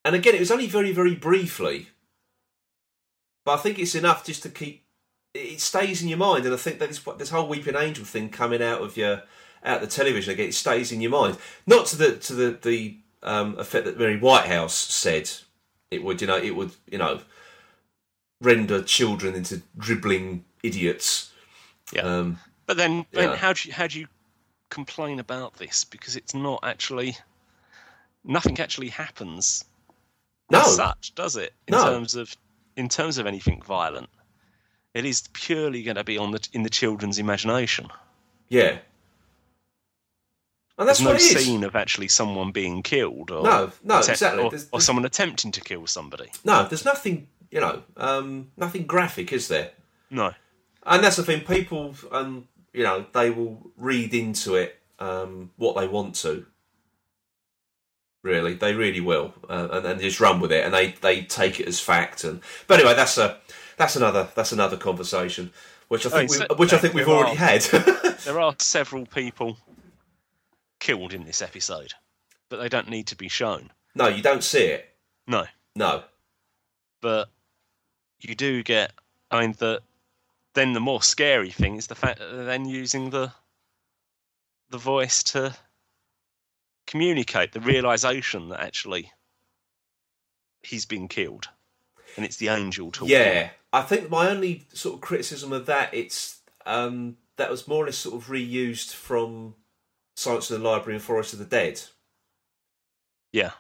and again, it was only very, very briefly, but I think it's enough just to keep. It stays in your mind, and I think that this this whole weeping angel thing coming out of your out the television again, it stays in your mind. Not to the to the the um, effect that Mary Whitehouse said it would. You know, it would. You know, render children into dribbling idiots. Yeah. Um, But then, then how do you how do you complain about this? Because it's not actually nothing actually happens no, as such, does it? In No. terms of in terms of anything violent, it is purely going to be on the in the children's imagination. yeah, and that's There's no what it is. scene of actually someone being killed, or No, no, attempt- exactly. or, There's- or someone attempting to kill somebody. No, there's nothing. You know, um, nothing graphic, is there? No, And that's the thing. People, um, you know, they will read into it um, what they want to. Really, they really will, uh, and, and just run with it, and they, they take it as fact. And but anyway, that's a that's another that's another conversation, which I oh, think Oh, we, which I think we've already are- had. there are several people killed in this episode, but they don't need to be shown. no, you don't see it. No, No, but you do get. I mean, the then the more scary thing is the fact that they're then using the the voice to communicate the realization that actually he's been killed, and it's the angel talking. Yeah, I think my only sort of criticism of that it's um, that was more or less sort of reused from Silence of the Library and Forest of the Dead, yeah,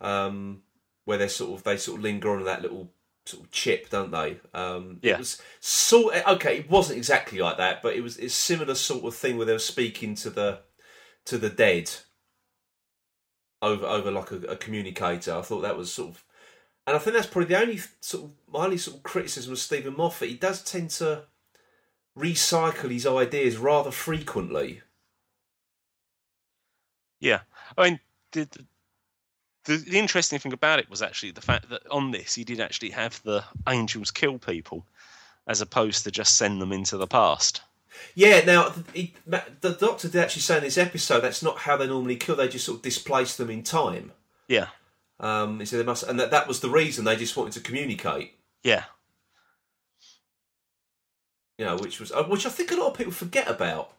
um, where they sort of they sort of linger on that little sort of chip, don't they? Um, Yeah. It was sort okay. It wasn't exactly like that, but it was it's similar sort of thing where they were speaking to the to the dead over over like a, a communicator. I thought that was sort of, and I think that's probably the only sort of my only sort of criticism of Steven Moffat. He does tend to recycle his ideas rather frequently. yeah. I mean, the, the the interesting thing about it was actually the fact that on this he did actually have the angels kill people, as opposed to just send them into the past. Yeah, now he, the Doctor did actually say in this episode that's not how they normally kill. They just sort of displace them in time. Yeah, Um, he said they must, and that that was the reason they just wanted to communicate. yeah, You know, which was uh, which I think a lot of people forget about.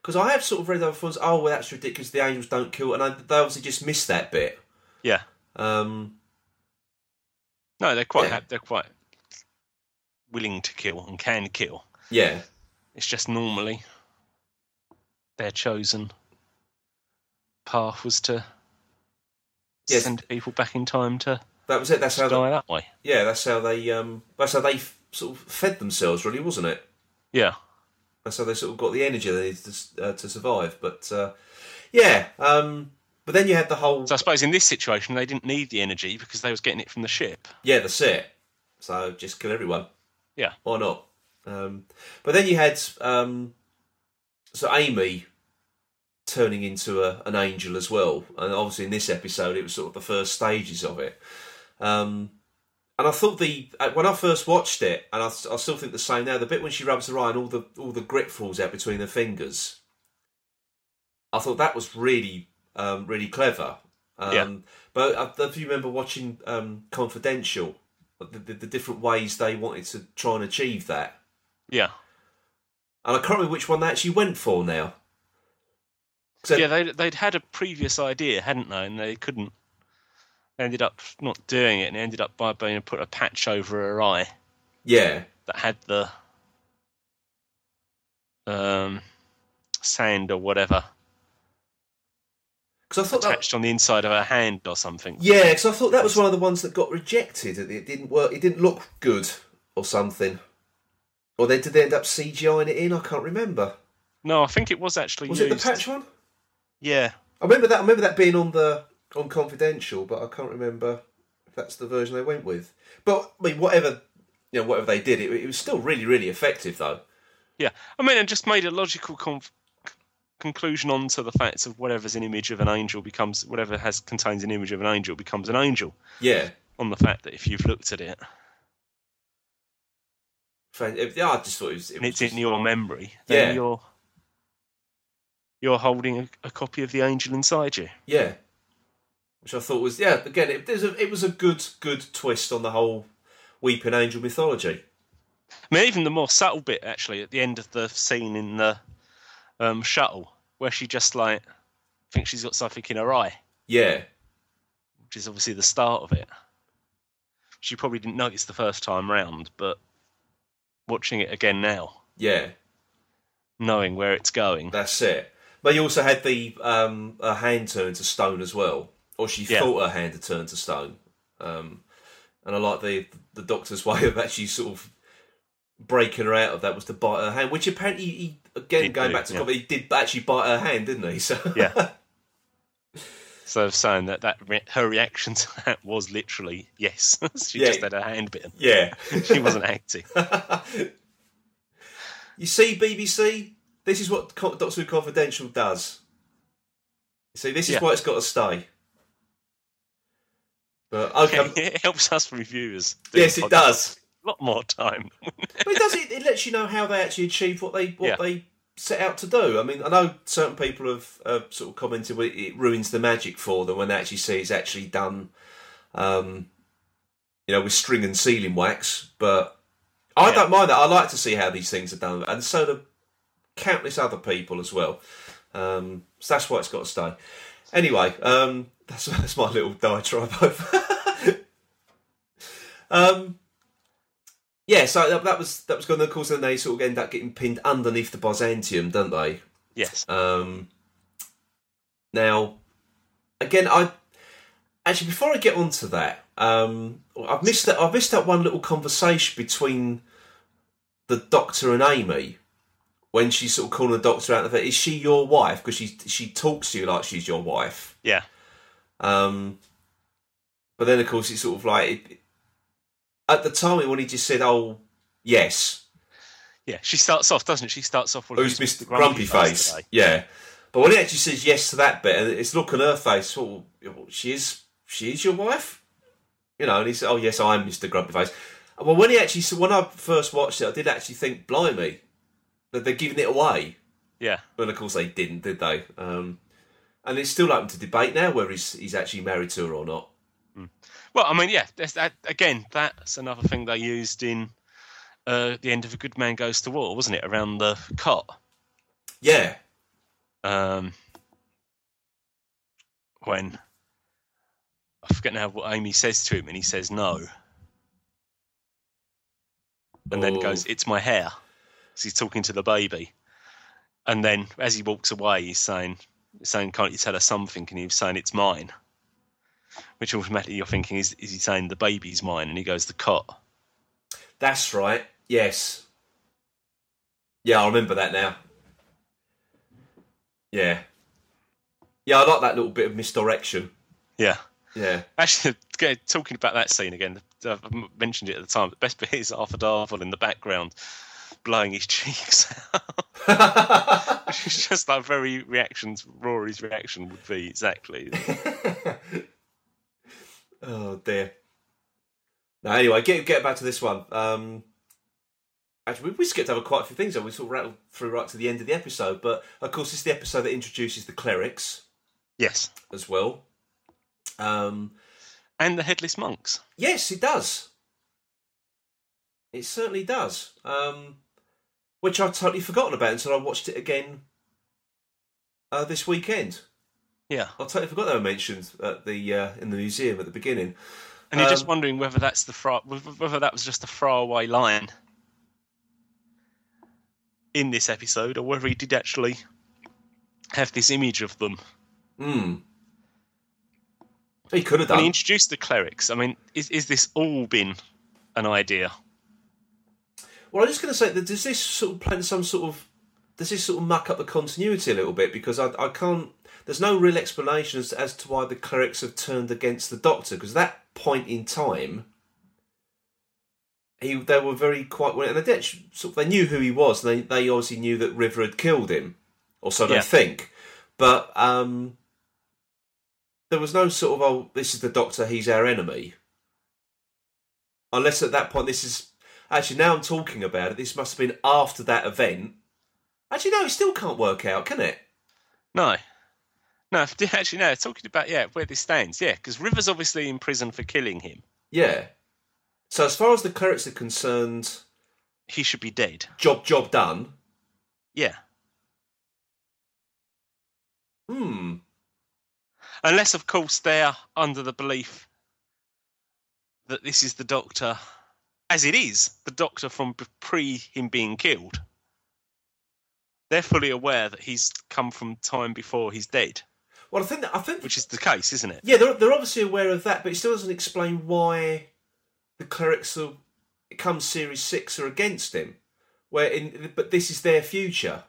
Because I have sort of read other ones. Oh, well, that's ridiculous. The angels don't kill, and I, they obviously just missed that bit. yeah. Um, No, they're quite Yeah. they're quite willing to kill and can kill. yeah, It's just normally their chosen path was to Yes. send people back in time to that was it. That's how. die They, that way. yeah, that's how they. Um, that's how they f- sort of fed themselves, really, wasn't it? Yeah, That's how they sort of got the energy they needed to, uh, to survive. But uh, yeah, um, but then you had the whole. so I suppose in this situation they didn't need the energy because they was getting it from the ship. Yeah, that's it. So just kill everyone. Yeah. Why not? Um, but then you had um, so Amy turning into a, an angel as well, and obviously in this episode it was sort of the first stages of it. Um, and I thought the uh, when I first watched it, and I, I still think the same now. The bit when she rubs her eye and all the all the grit falls out between her fingers, I thought that was really um, really clever. Um, Yeah. But if you remember watching um, Confidential, the, the, the different ways they wanted to try and achieve that, Yeah, and I can't remember which one they actually went for now. Yeah. They they'd had a previous idea, hadn't they? And they couldn't. Ended up not doing it, and ended up by being put a patch over her eye yeah, that had the um, sand or whatever because I thought that, attached on the inside of her hand or something. yeah, because I thought that was one of the ones that got rejected. It it didn't work. It didn't look good or something. Or they did they end up CGIing it in? I can't remember. No, I think it was actually Was used. it the patch one? Yeah, I remember that. I remember that being on the on Confidential, but I can't remember if that's the version they went with. But I mean, whatever you know, whatever they did, it, it was still really, really effective, though. yeah. I mean, it just made a logical conf- conclusion onto the fact of whatever's an image of an angel becomes whatever has contains an image of an angel becomes an angel. Yeah, On the fact that if you've looked at it yeah. I just thought it was. It was it's just- in your memory, then Yeah. you're you're holding a, a copy of the angel inside you. Yeah, which I thought was yeah. Again, it, there's a, it was a good good twist on the whole weeping angel mythology. I mean, even the more subtle bit actually at the end of the scene in the um, shuttle where she just like thinks she's got something in her eye, Yeah, which is obviously the start of it. She probably didn't notice the first time round, but watching it again now, yeah, knowing where it's going, that's it. But you also had the um, her hand turned to stone as well, or she Yeah. thought her hand had turned to stone. Um, and I like the the doctor's way of actually sort of breaking her out of that was to bite her hand, which apparently he again Did going do, back to yeah. comedy, he did actually bite her hand, didn't he? So Yeah. So saying that that re- her reaction to that was literally yes, she Yeah. just had her hand bitten. yeah. She wasn't acting. you see, BBC, this is what Doctor Who Confidential does. See, this is Yeah. why it's got to stay. But okay, it helps us reviewers. yes, it podcasts does. A lot more time. But it does. It, it lets you know how they actually achieve what they what Yeah. they set out to do. I mean, I know certain people have uh, sort of commented well, it ruins the magic for them when they actually see it's actually done, um, you know, with string and sealing wax. But I Yeah. don't mind that. I like to see how these things are done, and so do countless other people as well. Um, so that's why it's got to stay. Anyway, um, that's that's my little diatribe over. um, yeah, so that, that was that was going. to cause then they sort of end up getting pinned underneath the Byzantium, don't they? Yes. Um, now, again, I actually before I get onto that, um, I've missed that. I've missed that one little conversation between the Doctor and Amy when she's sort of calling the Doctor out. Of it. Is she your wife? Because she she talks to you like she's your wife. Yeah. Um, but then, of course, it's sort of like it, at the time when he just said, "Oh, yes," Yeah. She starts off, doesn't she? She starts off with who's Mr. Grumpy, Face? today. Yeah, but when he actually says yes to that bit, and it's look on her face, well, she is she is your wife, you know, and he said, "Oh yes, I'm Mr. Grumpy Face." Well, when he actually said, when I first watched it, I did actually think, "Blimey, they're giving it away." Yeah. But of course, they didn't, did they? Um, and it's still open to debate now whether he's he's actually married to her or not. Well, I mean, yeah. That's, that again, that's another thing they used in uh, the end of A Good Man Goes to War, wasn't it? Around the cot. Yeah, Um, when I forget now what Amy says to him, and he says no, and then Oh. goes, "It's my hair." He's talking to the baby, and then as he walks away, he's saying, "Saying, can't you tell her something?" And he was saying, "It's mine." Which automatically you're thinking, is, is he saying the baby's mine? And he goes, the cot. That's right. Yes. Yeah, I remember that now. Yeah. Yeah, I like that little bit of misdirection. Yeah. Yeah. Actually, talking about that scene again, I've mentioned it at the time. The best bit is Arthur Darvill in the background blowing his cheeks out. Which is just like very reactions. Rory's reaction would be exactly. oh dear. Now, anyway, get get back to this one. Um, actually, we, we skipped over quite a few things. and We sort of rattled through right to the end of the episode, but of course, it's the episode that introduces the clerics Yes. as well. Um, And the headless monks. Yes, it does. It certainly does. Um, which I'd totally forgotten about until I watched it again uh, this weekend. Yeah. I totally forgot they were mentioned at the uh, in the museum at the beginning. And you're just Um, wondering whether that's the fra- whether that was just a throwaway line in this episode, or whether he did actually have this image of them. Hmm. He could have When he introduced the clerics, I mean, is is this all been an idea? Well, I'm just going to say that does this sort of plant some sort of does this sort of muck up the continuity a little bit because I, I can't. There's no real explanation as, as to why the clerics have turned against the Doctor because that point in time, he they were very quite well, and they sort of, they knew who he was they they obviously knew that River had killed him, or so they Yeah. think, but um, there was no sort of oh this is the Doctor he's our enemy, unless at that point this is Actually, now I'm talking about it, this must have been after that event. Actually, no, it still can't work out, can it? No. No, actually, no. Talking about yeah, where this stands, yeah, because River's obviously in prison for killing him. Yeah. So as far as the clerics are concerned, He should be dead. job job done. Yeah. Hmm. Unless, of course, they're under the belief that this is the Doctor, as it is, the Doctor from pre him being killed. They're fully aware that he's come from time before he's dead, Well, I think that, I think which is the case, isn't it? yeah, they're they're obviously aware of that, but it still doesn't explain why the clerics are come series six are against him. Where in but this is their future.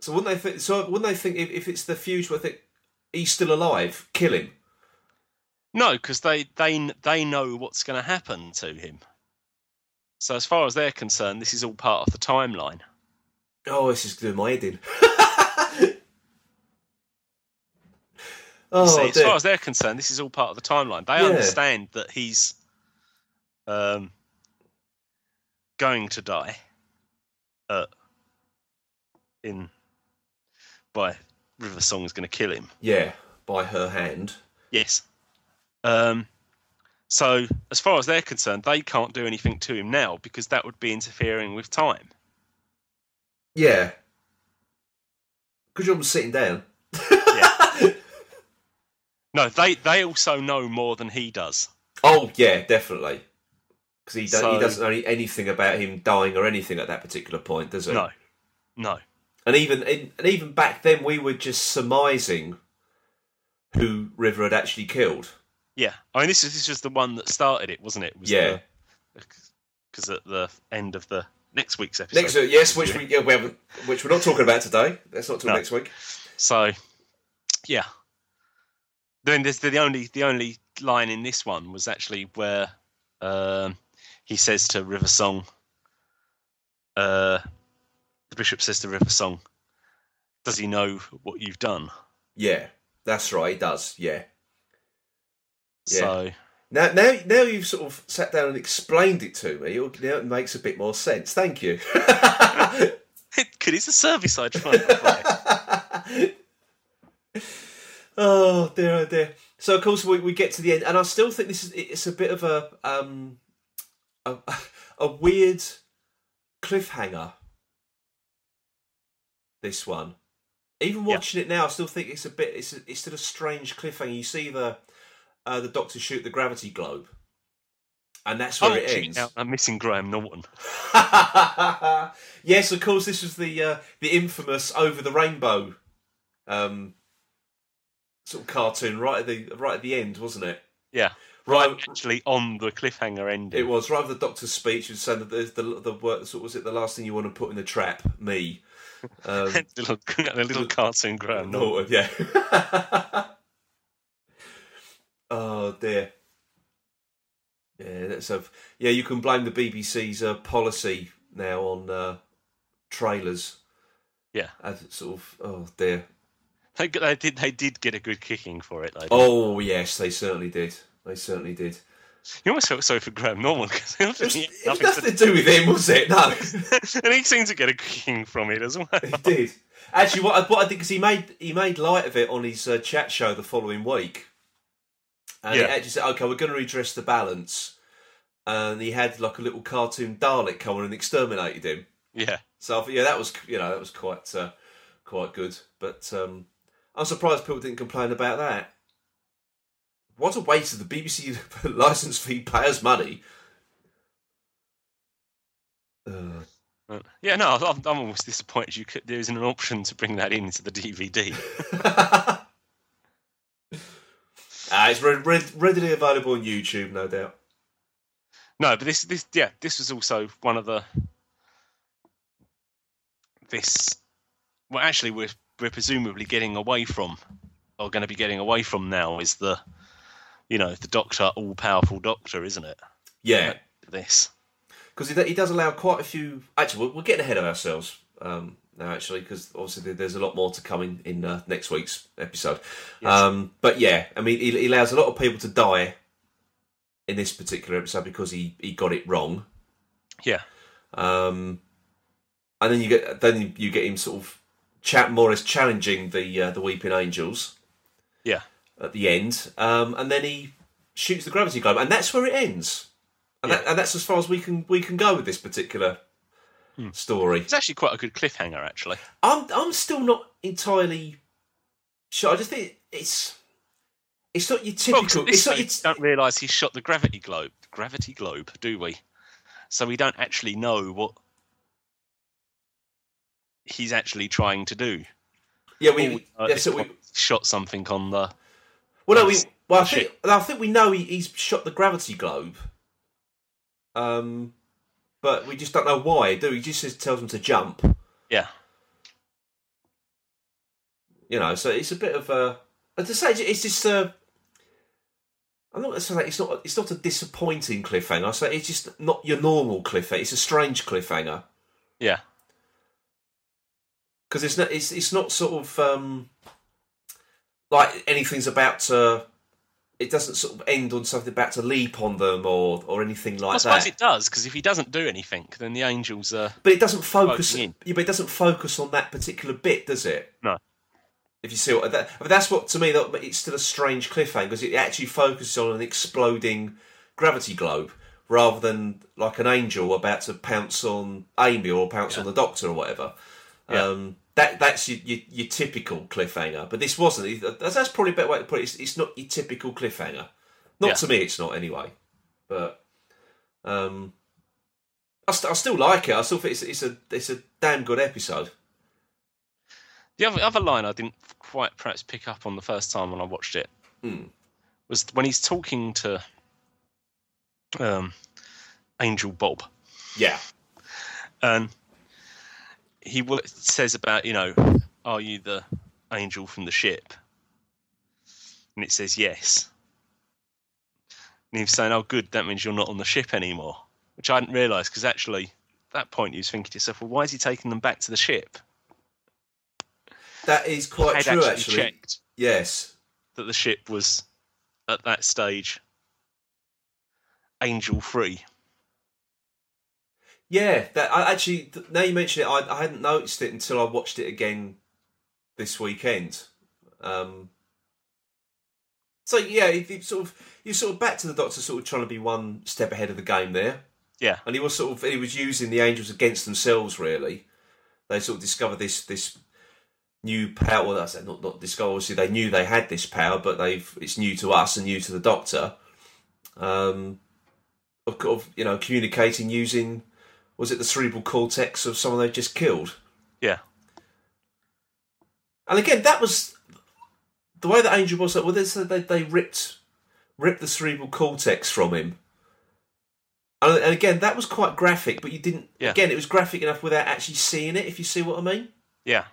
So wouldn't they think? So wouldn't they think if, if it's the future, I think he's still alive, kill him. No, because they, they they know what's going to happen to him. So as far as they're concerned, this is all part of the timeline. Oh, this is doing my head in. Oh, see, as far as they're concerned, this is all part of the timeline. They Yeah. understand that he's um, going to die uh, in by River Song is going to kill him. yeah, by her hand. Yes. Um, so as far as they're concerned, they can't do anything to him now because that would be interfering with time. Yeah. Because you're sitting down. No, they they also know more than he does. Oh yeah, definitely. Because he, So- he doesn't know anything about him dying or anything at that particular point, does he? No, no. And even and even back then, we were just surmising who River had actually killed. Yeah, I mean this is this was the one that started it, wasn't it? was Yeah. Because at the end of the next week's episode. Next, week, yes, which we yeah, we haven't, which we're not talking about today. That's not till No. next week. So, yeah. Then there's the, the only the only line in this one was actually where um, he says to River Song, uh, the bishop says to River Song, "Does he know what you've done?" Yeah, that's right. He does. Yeah. Yeah. So Now, now, now you've sort of sat down and explained it to me. it- Now it makes a bit more sense. Thank you. Could it's a service I try. oh dear, oh dear. So of course we, we get to the end, and I still think this is it's a bit of a um a, a weird cliffhanger. This one, even Yeah. watching it now, I still think it's a bit it's a, it's still a strange cliffhanger. You see the uh, the Doctor shoot the gravity globe, and that's where I'm, it ends. now- I'm missing Graham Norton. yes, of course. This was the uh, the infamous over the rainbow um, sort of cartoon right at the right at the end, wasn't it? Yeah, Right. actually on the cliffhanger ending. It was right after the doctor's speech. Was saying that the the, the word, sort was it the last thing you want to put in the trap? Me. Um, a little, a little cartoon Graham. Norton, yeah. Oh dear. Yeah, that's a yeah. You can blame the BBC's uh, policy now on uh, trailers. Yeah. As sort of oh dear. They, they did. They did get a good kicking for it. Though. Oh yes, they certainly did. They certainly did. You almost felt sorry for Graham Norton because It was, it was nothing to do with him, was it? No, and he seemed to get a kicking from it as well. he did. Actually, what I, what I did because he made he made light of it on his uh, chat show the following week, and Yeah. he actually said, "Okay, we're going to redress the balance." And he had like a little cartoon Dalek come on and exterminated him. Yeah, So I thought, yeah, that was you know that was quite uh, quite good. But um, I'm surprised people didn't complain about that. What a waste of the BBC license fee payers' money. Uh, yeah. No, I'm, I'm almost disappointed. You could, there isn't an option to bring that into the DVD. ah, it's re- re- readily available on YouTube, no doubt. No, but this, this, yeah, this was also one of the. This, well, actually, we're we're presumably getting away from, or going to be getting away from now is the, you know, the Doctor, all powerful Doctor, isn't it? Yeah, This. because he, he does allow quite a few. Actually, we're, we're getting ahead of ourselves um, now, actually, because obviously there's a lot more to come in, in uh, next week's episode. Yes. Um, but yeah, I mean, he, he allows a lot of people to die in this particular episode because he, he got it wrong. Yeah. Um, and then you get then you get him sort of chat Morris challenging the uh, the Weeping Angels Yeah. at the end, um, and then he shoots the gravity globe, and that's where it ends. And, that, and that's as far as we can we can go with this particular story. It's actually quite a good cliffhanger, actually. I'm I'm still not entirely sure. I just think it's it's not your typical. at this it's not stage, your, we don't realise he shot the gravity globe. Gravity globe, do we? So we don't actually know what he's actually trying to do. yeah. We we yeah. So we shot something on the. well no we well I think I think we know he, he's shot the gravity globe. Um, but we just don't know why. Do we? he just says, tells them to jump? Yeah, You know, so it's a bit of a. As I say, it's just a. I'm not gonna saying it's not. It's not a disappointing cliffhanger. I say it's just not your normal cliffhanger. It's a strange cliffhanger yeah, because it's not. It's it's not sort of um, like anything's about to. It doesn't sort of end on something about to leap on them or or anything like I suppose that. it does because if he doesn't do anything, then the angels are. But it doesn't focus. Yeah, but it doesn't focus on that particular bit, does it? No. If you see what that, I mean, that's what to me that it's still a strange cliffhanger because it actually focuses on an exploding gravity globe rather than like an angel about to pounce on Amy or pounce on the Doctor or whatever. Yeah. Um, that that's your, your, your typical cliffhanger, but this wasn't. That's, that's probably a better way to put it. It's, it's not your typical cliffhanger. Not Yeah. to me, it's not anyway. But um, I, st- I still like it. I still think it's, it's a it's a damn good episode. The other other line I didn't quite perhaps pick up on the first time when I watched it Hmm. was when he's talking to um, Angel Bob, Yeah, and he w- says about you know, are you the angel from the ship? And it says yes. And he's saying, "Oh, good. That means you're not on the ship anymore." Which I hadn't realised because actually, at that point, you was thinking to yourself, "Well, why is he taking them back to the ship?" that is quite true. actually, Actually, checked yes. that the ship was at that stage angel free. Yeah, that I actually now you mention it, I, I hadn't noticed it until I watched it again this weekend. Um, so yeah, it, it sort of you sort of back to the Doctor, sort of trying to be one step ahead of the game there, Yeah, and he was sort of he was using the angels against themselves. Really, they sort of discovered this this new power. Well, that's not not discover. Obviously, they knew they had this power, but they've it's new to us and new to the Doctor. Um, of, of you know communicating using was it the cerebral cortex of someone they just killed? yeah, And again, that was the way that Angel was. Like, Well, they said they, they ripped ripped the cerebral cortex from him. And, and again, that was quite graphic, but you didn't. Yeah. Again, it was graphic enough without actually seeing it. If you see what I mean, yeah.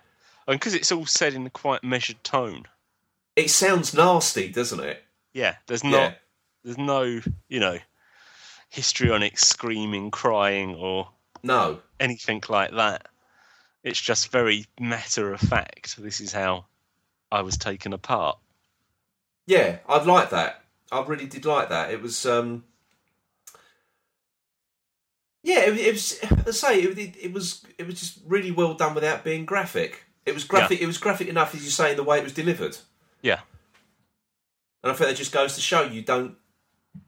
And because it's all said in a quite measured tone. it sounds nasty, doesn't it? Yeah, there's Yeah. not, there's no, you know, histrionic screaming, crying, or No. anything like that. It's just very matter of fact. This is how I was taken apart. Yeah, I'd like that. I really did like that. It was, um, yeah, it, it was. I say, it, it, it was. It was just really well done without being graphic. It was graphic. It was graphic enough, as you say, in the way it was delivered. Yeah, And I think that just goes to show you don't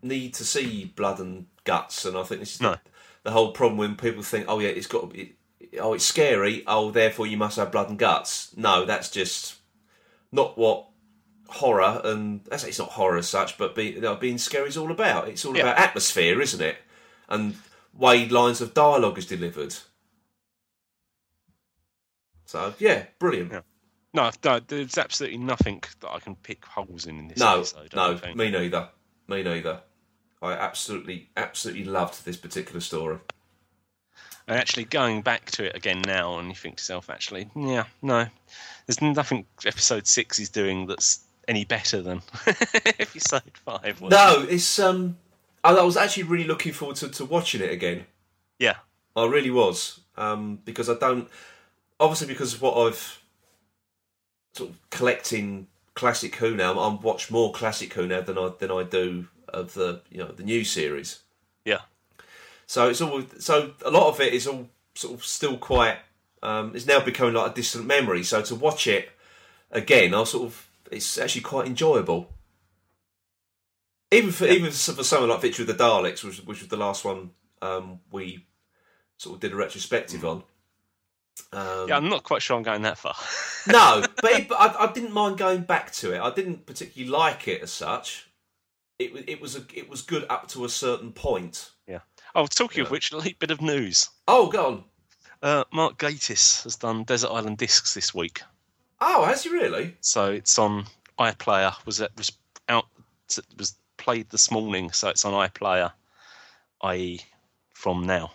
need to see blood and guts. And I think this is No. the, the whole problem when people think, oh yeah, it's got to be, oh it's scary. Oh, therefore you must have blood and guts. No, that's just not what horror and that's it's not horror as such, but being you know, being scary is all about. It's all Yeah. about atmosphere, isn't it? And way lines of dialogue is delivered. So yeah, brilliant. Yeah. no, no, there's absolutely nothing that I can pick holes in in this No, episode. I no, me neither. Me neither. I absolutely, absolutely loved this particular story. And actually going back to it again now, and you think to yourself, actually, yeah, no, there's nothing episode six is doing that's any better than episode five was. No, it's um, I, I was actually really looking forward to, to watching it again. Yeah, I really was, um, because I don't, obviously because of what I've sort of collecting classic Who now. I watch more classic Who now than I than I do of the you know the new series. yeah, So it's all so a lot of it is all sort of still quite. Um, it's now becoming like a distant memory. So to watch it again, I sort of it's actually quite enjoyable. Even for even for someone like Victory of the Daleks, which, which was the last one um, we sort of did a retrospective on. Um, Yeah, I'm not quite sure I'm going that far. no, but, it, but I, I didn't mind going back to it. I didn't particularly like it as such. It it was a, it was good up to a certain point. Yeah. Oh, talking Yeah. of which, a little bit of news. Oh, go on. Uh, Mark Gatiss has done Desert Island Discs this week, Oh, has he really? so it's on iPlayer. Was it was out? Was played this morning, so it's on iPlayer, i.e., from now.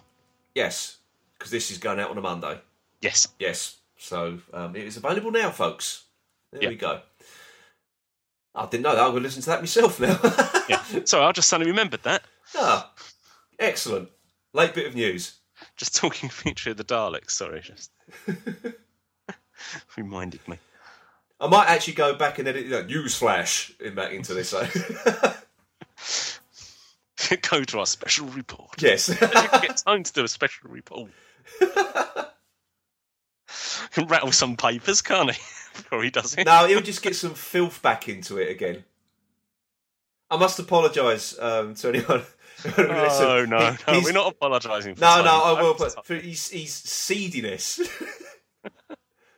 Yes, because this is going out on a Monday. Yes, Yes, so um, it is available now, folks. There Yeah. we go. I didn't know that. I'm going to listen to that myself now. yeah. Sorry, I just suddenly remembered that. ah, excellent. Late bit of news. Just talking feature of the Daleks. Sorry, just reminded me. I might actually go back and edit that news flash in back into this. Go to our special report. yes. Get time to do a special report. Can rattle some papers, can't he? Before he does it. no, he'll just get some filth back into it again. I must apologise um, to anyone. who Oh no, no, he's- we're not apologising. for No, Tony. no, I will. But for his, his seediness.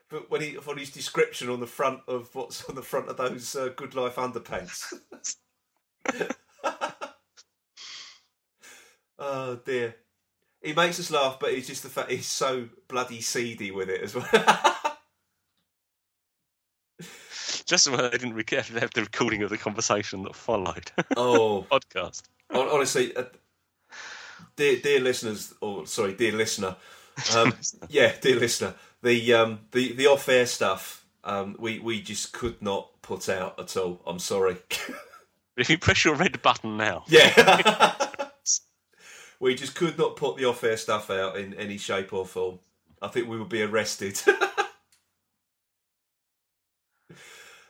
but when he for his description on the front of what's on the front of those uh, Good Life underpants. oh dear, he makes us laugh, but it's just the fact he's so bloody seedy with it as well. Just so I didn't rec- have the recording of the conversation that followed. oh, Podcast. honestly, uh, dear dear listeners, or sorry, dear listener, um, yeah, dear listener, the um, the the off air stuff, um, we we just could not put out at all. I'm sorry. If you press your red button now, yeah, we just could not put the off air stuff out in any shape or form. I think we would be arrested.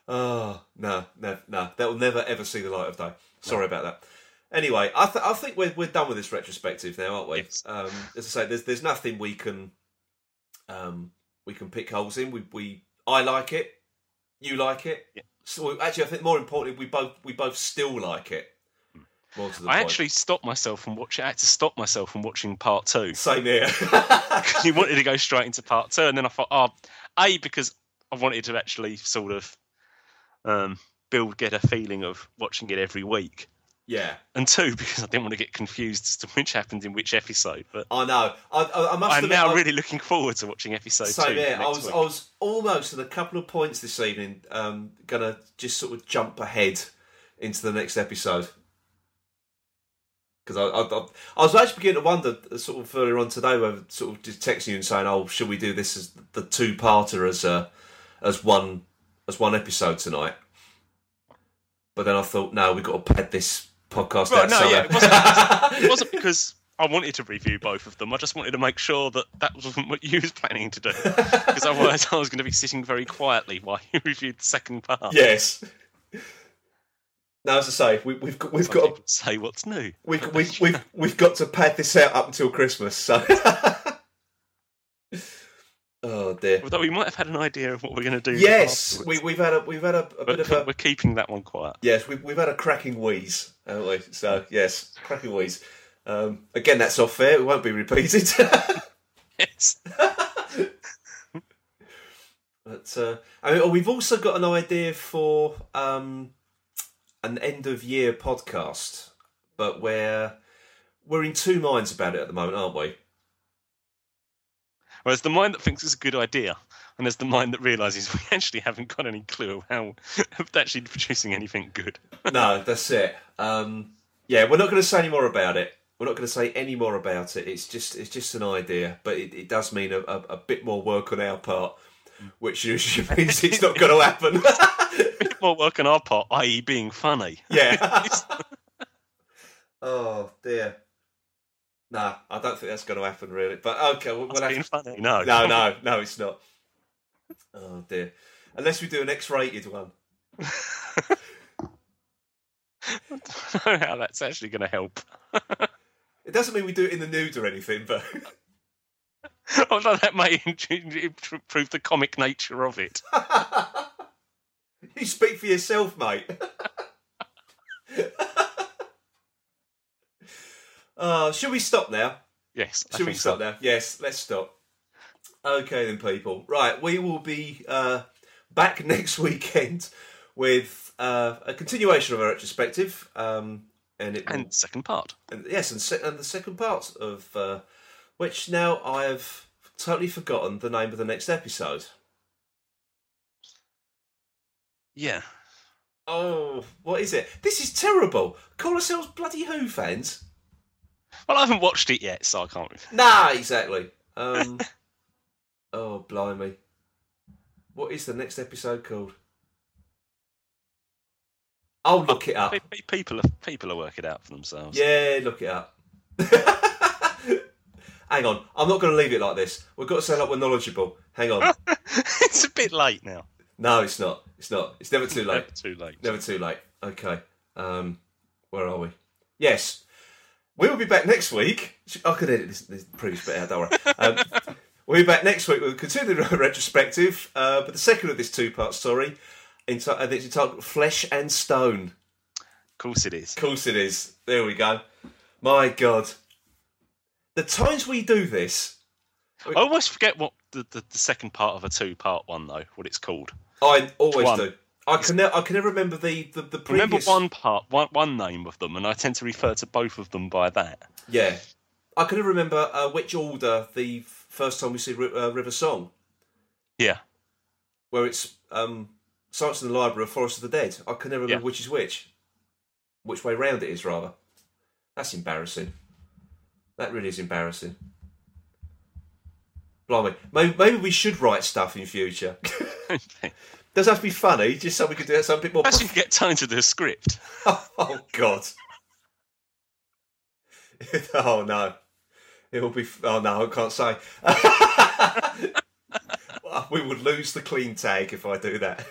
oh no, no, no! That will never ever see the light of day. Sorry about that. Anyway, I, th- I think we're we're done with this retrospective now, aren't we? Yes. Um, as I say, there's there's nothing we can um, we can pick holes in. We we I like it, you like it. Yeah. So actually, I think more importantly, we both we both still like it. More to the I point. actually stopped myself from watching. I had to stop myself from watching part two. same here. you wanted to go straight into part two, and then I thought, oh, a because I wanted to actually sort of um, build, get a feeling of watching it every week, yeah, and two because I didn't want to get confused as to which happened in which episode. But I know. I, I, I must I'm admit, now I- really looking forward to watching episode Same two. here. I was week. I was almost at a couple of points this evening. Um, gonna just sort of jump ahead into the next episode because I, I, I was actually beginning to wonder sort of earlier on today, whether sort of just texting you and saying, "Oh, should we do this as the two parter as a as one as one episode tonight?" But then I thought, no, we've got to pad this podcast Well, out. no, so- yeah, it wasn't, it wasn't because I wanted to review both of them. I just wanted to make sure that that wasn't what you was planning to do, because otherwise I was going to be sitting very quietly while you reviewed the second part. yes. Now, as I say, we, we've got we've got people say what's new. We've, we've, we've, we've got to pad this out up until Christmas, so. oh dear. Although we might have had an idea of what we're going to do. Yes, we, afterwards. we've had a we've had a, a bit of a we're keeping that one quiet. yes we've we've had a cracking wheeze, haven't we? So yes, cracking wheeze. Um, again, that's off fair. It won't be repeated. Yes. but uh, I mean, we've also got an idea for um, an end of year podcast, but we're we're in two minds about it at the moment, aren't we? Whereas the mind that thinks it's a good idea, and there's the mind that realizes we actually haven't got any clue of how of actually producing anything good. no, that's it. Um, yeah, we're not going to say any more about it. We're not going to say any more about it. It's just it's just an idea, but it, it does mean a, a, a bit more work on our part, which usually means it's not going to happen. More work on our part, i.e., being funny. yeah. oh dear. Nah, I don't think that's going to happen really. But okay, we'll have being funny. No, No, no, no, it's not. Oh dear. Unless we do an X-rated one. I don't know how that's actually going to help. It doesn't mean we do it in the nude or anything, but Although that may improve the comic nature of it. You speak for yourself, mate. uh, should we stop now? Yes. Should we stop so. now? Yes, let's stop. Okay then, people. Right, we will be uh, back next weekend with uh, a continuation of our retrospective, um, and it will, And second part. and, yes, and, se- and the second part of uh, which now I have totally forgotten the name of the next episode. Yeah. Oh, what is it? This is terrible. Call ourselves bloody Who fans? Well, I haven't watched it yet, so I can't. Nah, exactly. Um, oh, blimey. What is the next episode called? I'll look it up. Pe- pe- People are people are working it out for themselves. Yeah, look it up. Hang on, I'm not going to leave it like this. We've got to sound like we're knowledgeable. Hang on. it's a bit late now. No, it's not. It's not. It's never too late. Never too late. Never too late. Okay. Um, where are we? Yes. We will be back next week. I could edit this, this previous bit out, don't worry. Um, we'll be back next week with a continued retrospective, uh, but the second of this two part story, it's entitled Flesh and Stone. Of course it is. Of course it is. There we go. My God. The times we do this, I always forget what the, the, the second part of a two part one though, what it's called. I always One. do. I can, ne- I can never remember the, the, the previous... remember one part, one, one name of them, and I tend to refer to both of them by that. Yeah, I can never remember uh, which order the first time we see Ri- uh, River Song, Yeah. where it's um, Silence in the Library or Forest of the Dead. I can never remember Yeah. which is which, which way round it is rather. That's embarrassing. That really is embarrassing. Blimey, maybe, maybe we should write stuff in future. Does have to be funny, just so we could do something more. As you get time to a script. Oh God! oh no! It will be. Oh no! I can't say. We would lose the clean tag if I do that.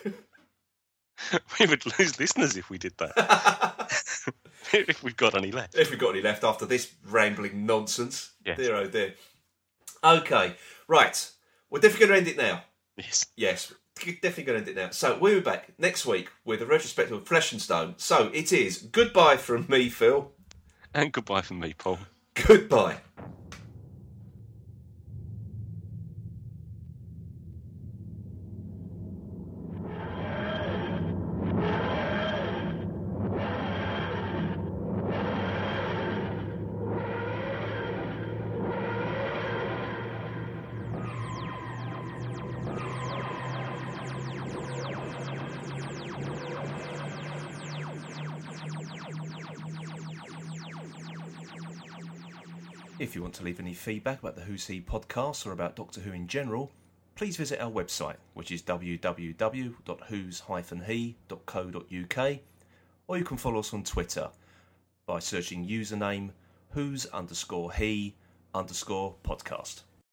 we would lose listeners if we did that. if we've got any left. if we've got any left after this rambling nonsense. Yes. Dear oh dear. Okay, right. We're definitely going to end it now. Yes. Yes, definitely going to end it now. So we'll be back next week with a retrospective of Flesh and Stone. So it is goodbye from me, Phil. And goodbye from me, Paul. Goodbye. If you want to leave any feedback about the Who's He podcast or about Doctor Who in general, please visit our website, which is www.whos-he.co.uk, or you can follow us on Twitter by searching username who's underscore he underscore podcast.